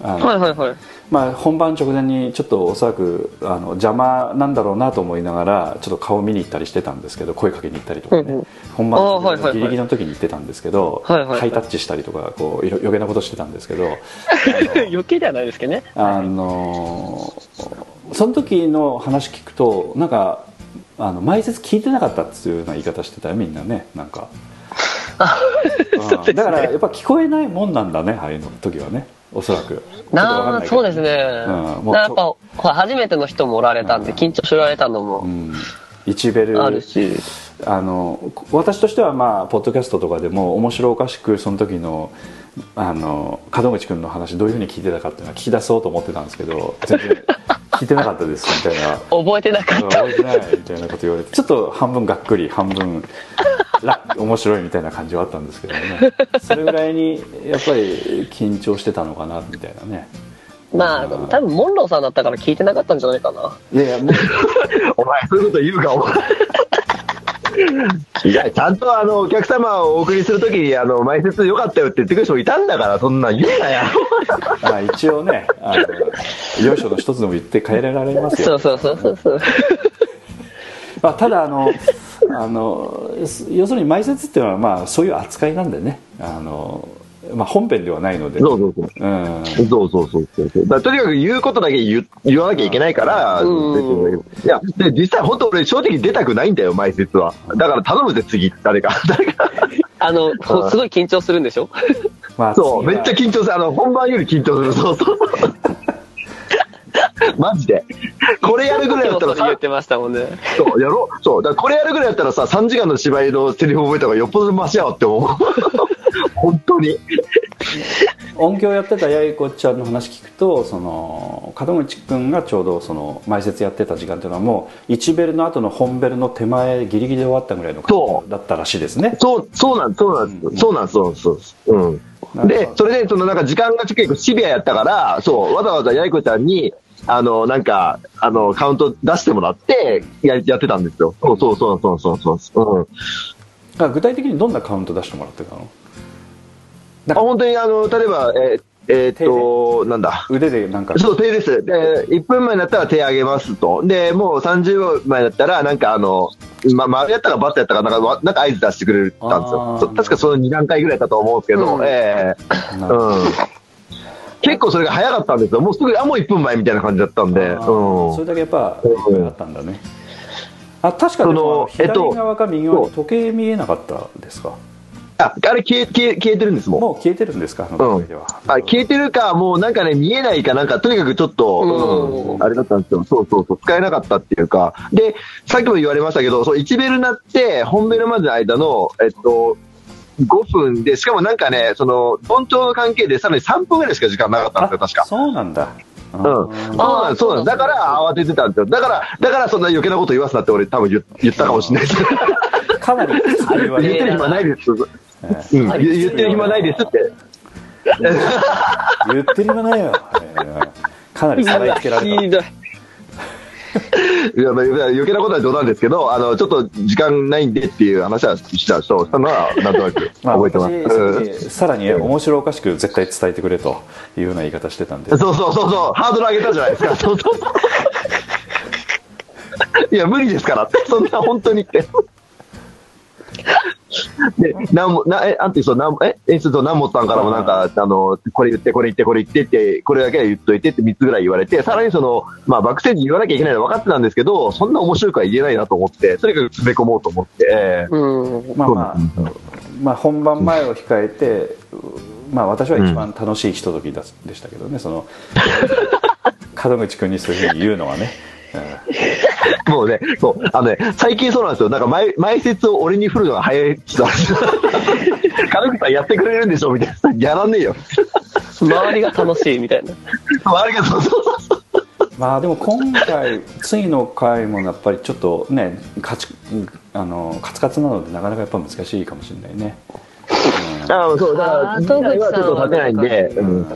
はいはいはい。まあ、本番直前にちょっとおそらくあの邪魔なんだろうなと思いながらちょっと顔見に行ったりしてたんですけど声かけに行ったりとかね、うんうん。本番直あーはいはいはい。前ギリギリの時に行ってたんですけど、はいはいはい。ハイタッチしたりとかこう余計なことしてたんですけど <laughs> 余計ではないですけどね。あのその時の話聞くとなんかあの前説聞いてなかったっていうような言い方してたよみんなねなんか、<laughs> うんだからやっぱ聞こえないもんなんだねああいうの時はね。おそらく。なそうですね。うん。もうやっぱ、初めての人もおられたんで、緊張しられたのうもん1ベルあるし。あの私としてはまあポッドキャストとかでも面白おかしくその時のあの門口君の話どういうふうに聞いてたかっていうのは聞き出そうと思ってたんですけど全然聞いてなかったですみたいな覚えてなかった。覚えてないみたいなこと言われてちょっと半分がっくり半分ら面白いみたいな感じはあったんですけどねそれぐらいにやっぱり緊張してたのかなみたいなねまあ、多分モンローさんだったから聞いてなかったんじゃないかな。いやいやもう <laughs> お前、そういうこと言うか、お前。いや、ちゃんとあの、お客様をお送りするときに、あの、前説良かったよって言ってくる人もいたんだから、そんなん言うなや。<laughs> まあ一応ねあのよいしょの一つでも言って帰れられますよそうそうそうそうそう。まあ、ただあのあの要するに埋設っていうのはまあそういう扱いなんでねあの、まあ、本編ではないのでそうそうそう。うんそうそうそうそうそう。だとにかく言うことだけ言う言わなきゃいけないから、うんいや、で、実際本当俺正直出たくないんだよ、前説は。だから頼むぜ、次、誰か。誰か。あの、すごい緊張するんでしょ？まあ、<laughs> そう、めっちゃ緊張する。あの、本番より緊張する。そうそう。<laughs> マジで。これやるぐらいだったらさ言っ、てましたもんね。そう、やろうそう。だこれやるぐらいだったらさ、3時間の芝居のセリフ覚えた方がよっぽどマシやわって思う。<laughs> 本当に。音響やってた八重子ちゃんの話聞くとその門口君がちょうどその埋設やってた時間っていうのはもう1ベルの後の本ベルの手前ギリギリで終わったぐらいの感じだったらしいですねそう、そうなんです、そうなんです、そうなんです、そうそう。うん。で、それで、そのなんか時間が結構シビアやったから、そう、わざわざやいこちゃんに、あの、なんか、あの、カウント出してもらって、や、やってたんですよ。そうそうそうそうそうそう。うん。具体的にどんなカウント出してもらってたの？あ、本当にあの、例えば、えーえーっと、なんだ。腕でなんかそう、手です。で、1分前になったら手上げますと。で、もう30秒前だったら、なんかあの、ま、丸やったかバットやったか、なんかわ、なんか合図出してくれたんですよ。そ確かその2段階ぐらいだと思うんですけど、うんええなるほどうん。結構それが早かったんですよ。もうすぐ、あ、もう1分前みたいな感じだったんで。あーそれうん。だけやっぱうんあったんだねあ確かにそのえっと左側か右側に時計見えなかったですか？あ、あれ消え、消え、消えてるんですもん。もう消えてるんですか？ああ消えてるか、もうなんかね、見えないかなんか、とにかくちょっと、うんうんあれだったんですよ。そうそうそう、使えなかったっていうか。で、さっきも言われましたけど、そう、1ベル鳴って、本ベルまでの間の、えっと、5分で、しかもなんかね、その、尊重の関係でさらに3分ぐらいしか時間なかったんですよ、確か。そうなんだうん。そうなんです、そうなんです。だから慌ててたんですよ。だから、だからそんな余計なこと言わすなって俺多分言言ったかもしれないです。かなりきつく言われる言ってる暇ないです。うんえー言言ってる暇ないですって。言ってる暇ないよ、え <laughs> ーかなりさらいつけられたい。いや、まあ、余計なことは冗談ですけど、あの、ちょっと時間ないんでっていう話はした人したのは、なんとなくまあ、覚えてます。うん私さらに面白おかしく絶対伝えてくれというような言い方してたんでそうそうそうそう、ハードル上げたじゃないですか。そうそうそう。<laughs> いや、無理ですからって、そんな本当にって。<laughs> で、なんも、な、え、あんて、そう、なん、え、演出と南本さんからもなんか、あの、これ言って、これ言って、これ言ってって、これだけは言っといてって3つぐらい言われて、さらにその、まあ、バックステージに言わなきゃいけないのは分かってたんですけど、そんな面白いくは言えないなと思って、とにかく詰め込もうと思って、うん。まあまあまあ、本番前を控えて、まあ、私は一番楽しいひとときだでしたけどね、その <laughs> 門口君にそういうふうに言うのはね、うん <laughs> もうね、そう、あのね、最近そうなんですよ。なんか前、前説を俺に振るのが早い人なんですよ。<laughs> 金口さんやってくれるんでしょみたいな。やらねえよ。周りが楽しいみたいな。ありがとう。そうそうそうまあでも今回次の回もやっぱりちょっとねカチあのカツカツなのでなかなかやっぱ難しいかもしれないね、うんああ、そう、だから、あー次回はちょっと立てないんで、うん。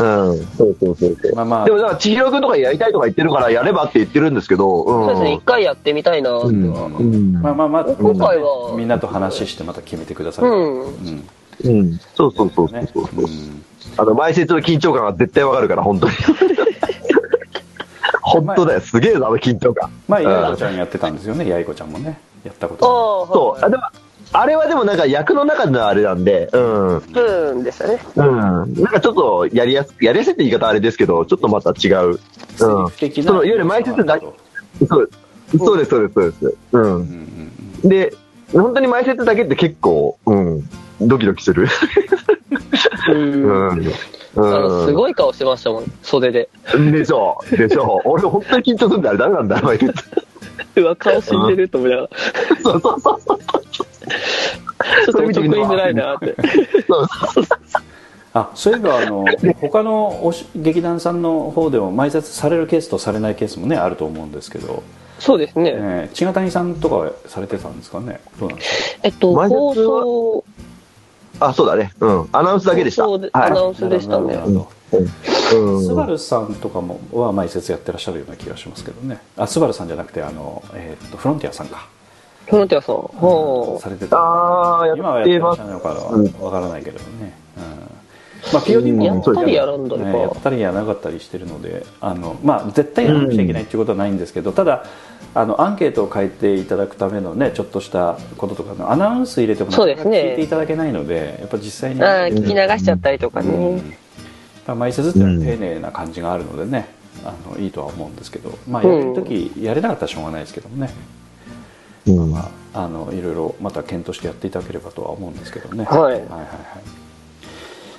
うん、そうそうそうそう。まあまあ。でも、だから、千尋君とかやりたいとか言ってるから、やればって言ってるんですけど、うん。そうですね、一回やってみたいなっては。う。ん。うん。まあまあまあ今回は。みんなと話してまた決めてください、うん。うん。うん。そうそうそうそうねそう。そう。うん。あの、前説の緊張感が絶対わかるから、本当に。<laughs> 本当だよ、すげえな、あの緊張感。まあうん。八重子ちゃんやってたんですよね。八重子ちゃんもね。やったこあとあ、そう、あでも、あれはでもなんか役の中でのあれなんで、うん。うん。スプーンでしたね。なんかちょっとやりやすく、やりやすいって言い方あれですけど、ちょっとまた違う。うん。その、いわゆる前説だそうそうです、そうです、そうです。う。うんんで、本当に前説だけって結構、うん、ドキドキする。うん。うん。あの、すい。ごい顔してましたもん、袖で。でしょう、でしょう。俺本当に緊張するんであれダメなんだ、前説。うわ、顔死んでると思いながら。そうそうそうそう。ちょっと得意づらいなって。あそういえばあの他のおし劇団さんの方でも埋設されるケースとされないケースもねあると思うんですけど、そうですね。えー、千賀谷さんとかはされてたんですかね？どうなんですか？えっと、放送、あ、そうだね。うん。アナウンスだけでした。はいアナウンスでしたね。スバルさんとかもは埋設やってらっしゃるような気がしますけどねあスバルさんじゃなくてあの、えーっとフロンティアさんかフロンティアさん。はされてた。ああ、や今はやってらっしゃ。るのかうん。わからないけどね、うん。まあ、POD も、やったりやらんだりか。ねやったりやらなかったりしてるのであの、まあ、絶対やらなくちゃいけないっていうことはないんですけど、ただあのアンケートを書いていただくためのねちょっとしたこととかのアナウンス入れてもなかなか聞いていただけないのでやっぱ実際に、聞き流しちゃったりとかうん。ね。まあ、毎節っていうのは丁寧な感じがあるのでね、あのいいとは思うんですけど、まあ、やれる時、やれなかったらしょうがないですけどもね、うん。まあ、あのいろいろまた検討してやっていただければとは思うんですけどね。はい。はいはいはい。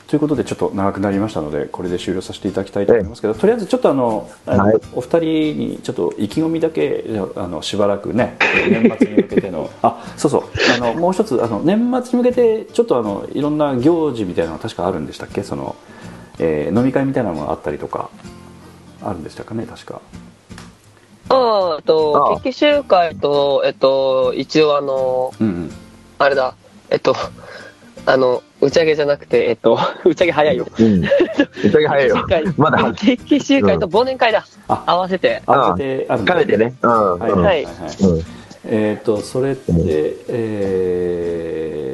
ということでちょっと長くなりましたのでこれで終了させていただきたいと思いますけどとりあえずちょっとあのあの、はい。お二人にちょっと意気込みだけあのしばらくね年末に向けての <laughs> あそうそう。あのもう一つあの年末に向けてちょっとあのいろんな行事みたいなのが確かあるんでしたっけ？その、えー飲み会みたいなのがあったりとかあるんでしたかね？確かああ、えっあとあ、決起集会と、えっと、一応あの、うんうんあれだ、えっと、あの、打ち上げじゃなくて、えっと、<laughs> 打ち上げ早いよ。うん。めちゃけ早いよ。<laughs> まだ決起集会と忘年会だ。あ合わせて。合わせて兼ねてね。うん。はいうんはいはい、えっ、とそれって、えー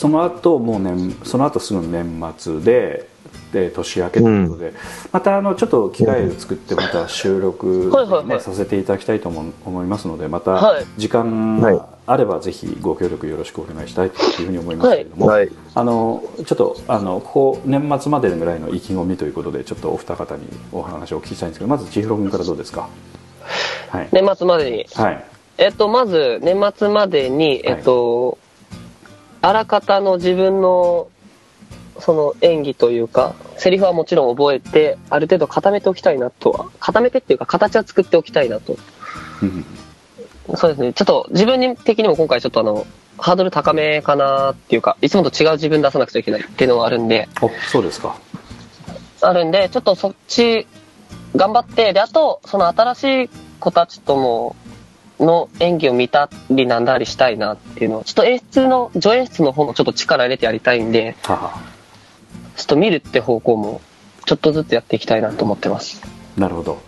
その後もう年その後すぐ年末でで年明けということで、またあのちょっと機会を作ってまた収録、ねはいはい。はい。させていただきたいと思思いますのでまたはい。時間はい。があればぜひご協力よろしくお願いしたいというふうに思いますけれども、はい。あのちょっとあのここ年末までぐらいの意気込みということでちょっとお二方にお話をお聞きしたいんですけどまず千尋君からどうですか？はい、年末までに。はい。えっと、まず、年末までに、えっと、あらかたの自分の、その演技というか、セリフはもちろん覚えて、ある程度固めておきたいなとは、固めてっていうか、形は作っておきたいなと。うんそうですね。ちょっと自分的にも今回ちょっとあの、ハードル高めかなっていうか、いつもと違う自分出さなくちゃいけないっていうのはあるんで、おそうですかあるんで、ちょっとそっち、頑張って、で、あと、その新しい子たちとも、の演技を見たりなんだりしたいなっていうのを、ちょっと演出の、助演出の方もちょっと力入れてやりたいんで、ははちょっと見るって方向も、ちょっとずつやっていきたいなと思ってます。なるほど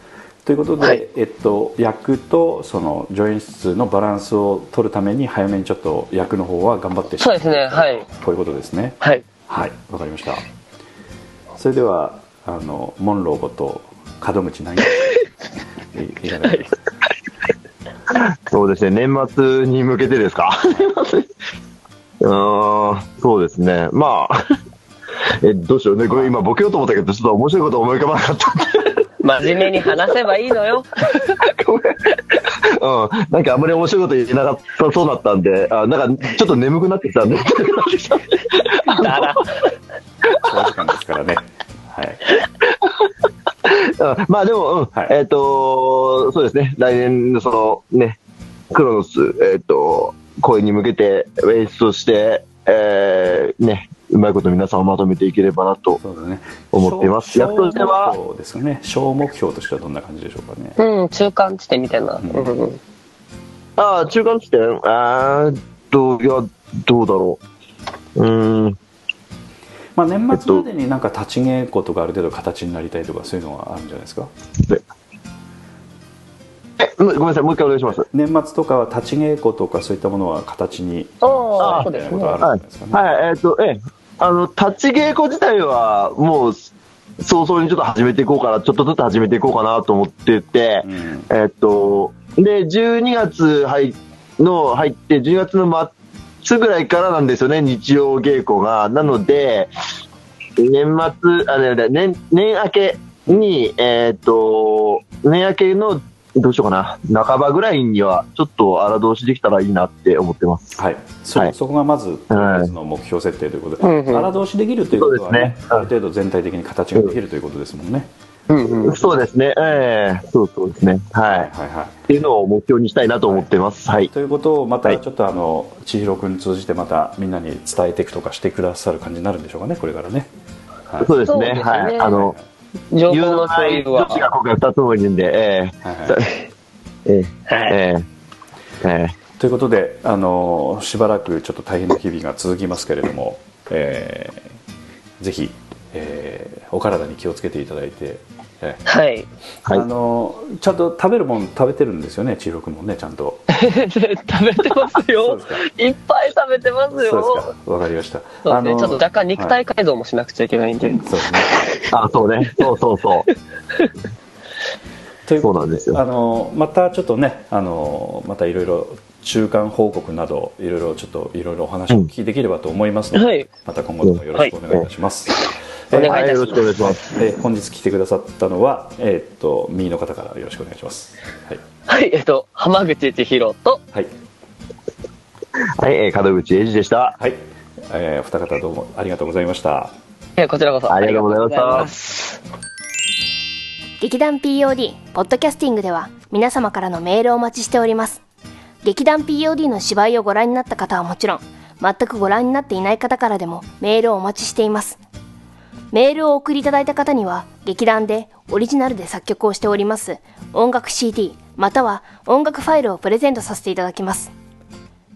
ということで、はいえっと、役とその助演出のバランスを取るために早めにちょっと役の方は頑張ってそうですね、はい。こういうことですねはい。はいわかりましたそれではあのモンローこと門口何 <laughs> いいかがですかそうですね、年末に向けてですか？<laughs> うーん、そうですね。まあ、え、どうしようね。これ今ボケようと思ったけど、ちょっと面白いこと思い浮かばなかったんで。真面目に話せばいいのよ。<laughs> ごめん。うん。なんかあんまり面白いこと言えなかったそうだったんで、あなんかちょっと眠くなってきたんで。<laughs> だら。長時間ですからねはい <laughs> うんまあでも、うんはいえっ、と、そうですね、来年のそのね、クロノス、えっ、と、公演に向けて演出をして、えー、ね、うまいこと皆さんをまとめていければなと。そうですね思っています小役としては小目標ですかね小目標としてはどんな感じでしょうかねうん、中間地点みたいな。うんああ、中間地点あーっと、いや、どうだろう。うーん。まあ年末までになんか立ち稽古とかある程度形になりたいとかそういうのはあるんじゃないですか？え、ごめんなさい、もう一回お願いします。年末とかは立ち稽古とかそういったものは形にああ、そうですね。はいですかね、はい、えっ、と、ええ、あの、立ち稽古自体は、もう、早々にちょっと始めていこうかな、ちょっとずつ始めていこうかなと思ってて、うんえっ、と、で、12月入の、入って、12月の末ぐらいからなんですよね、日曜稽古が。なので、年末、あ、ね、年、年明けに、えっ、と、年明けの、どうしようかな、半ばぐらいには、ちょっと荒通しできたらいいなって思ってます。はい、そはい。そこがまずとりあえずの目標設定ということで、うんうん。荒通しできるということはねね。ある程度全体的に形ができるということですもんね、うんうん。そうですね、ええ。そうそうですね。はい。はいはいっていうのを目標にしたいなと思ってます。はい。ということをまたはい。ちょっとあの千尋君通じてまたみんなに伝えていくとかしてくださる感じになるんでしょうかねこれからね、はい。そうですね。そうですね。はい。情報の共有は。女。子が今回2つもいるんで、ええ。ということであのしばらくちょっと大変な日々が続きますけれども、えーぜひ、えーお体に気をつけていただいて、えーはい。はいあのちゃんと食べるもん食べてるんですよね？千尋君もねちゃんと <laughs> 食べてますよ。いっぱい食べてますよ。かわかりましたそうですね。ちょっと若干肉はい体改造もしなくちゃいけないんで。そうですねあ、そうね。そうそうそう。というこうなんですよあのまたちょっとねあのまたいろいろ中間報告などいろいろちょっといろいろお話をお聞きできればと思いますので、はいまた今後ともよろしくお願いいたします、お願いいはい、たします。よろしくお願いします。えー本日来てくださったのは、えーっと右の方からよろしくお願いします。はい、はい、えっと、浜口千尋と、はい。はい、えー、門口英二でした。はい。えーお二方どうもありがとうございました。えーこちらこそ。ありがとうございました劇団 POD ポッドキャスティングでは皆様からのメールをお待ちしております。劇団 POD の芝居をご覧になった方はもちろん全くご覧になっていない方からでもメールをお待ちしていますメールを送りいただいた方には劇団でオリジナルで作曲をしております音楽 CD または音楽ファイルをプレゼントさせていただきます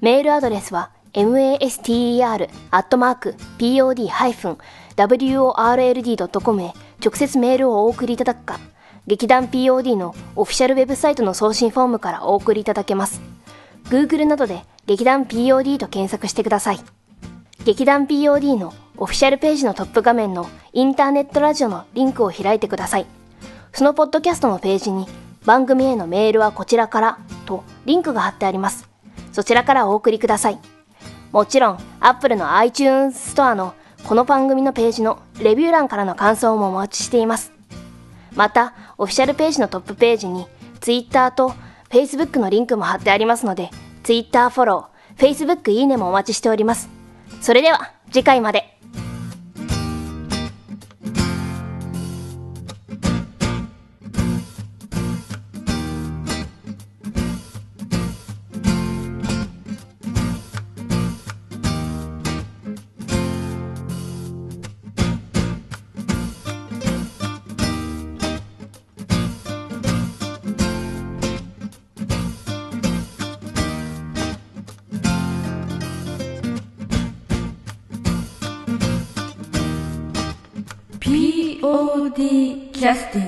メールアドレスは master.pod-world.com へ直接メールをお送りいただくか、劇団 POD のオフィシャルウェブサイトの送信フォームからお送りいただけます。Google などで劇団 POD と検索してください。劇団 POD のオフィシャルページのトップ画面のインターネットラジオのリンクを開いてください。そのポッドキャストのページに番組へのメールはこちらからとリンクが貼ってあります。そちらからお送りください。もちろん、Apple の iTunes ストアのこの番組のページのレビュー欄からの感想もお待ちしています。また、オフィシャルページのトップページに Twitter と Facebook のリンクも貼ってありますので、Twitter フォロー、Facebook いいねもお待ちしております。それでは、次回まで。Justin.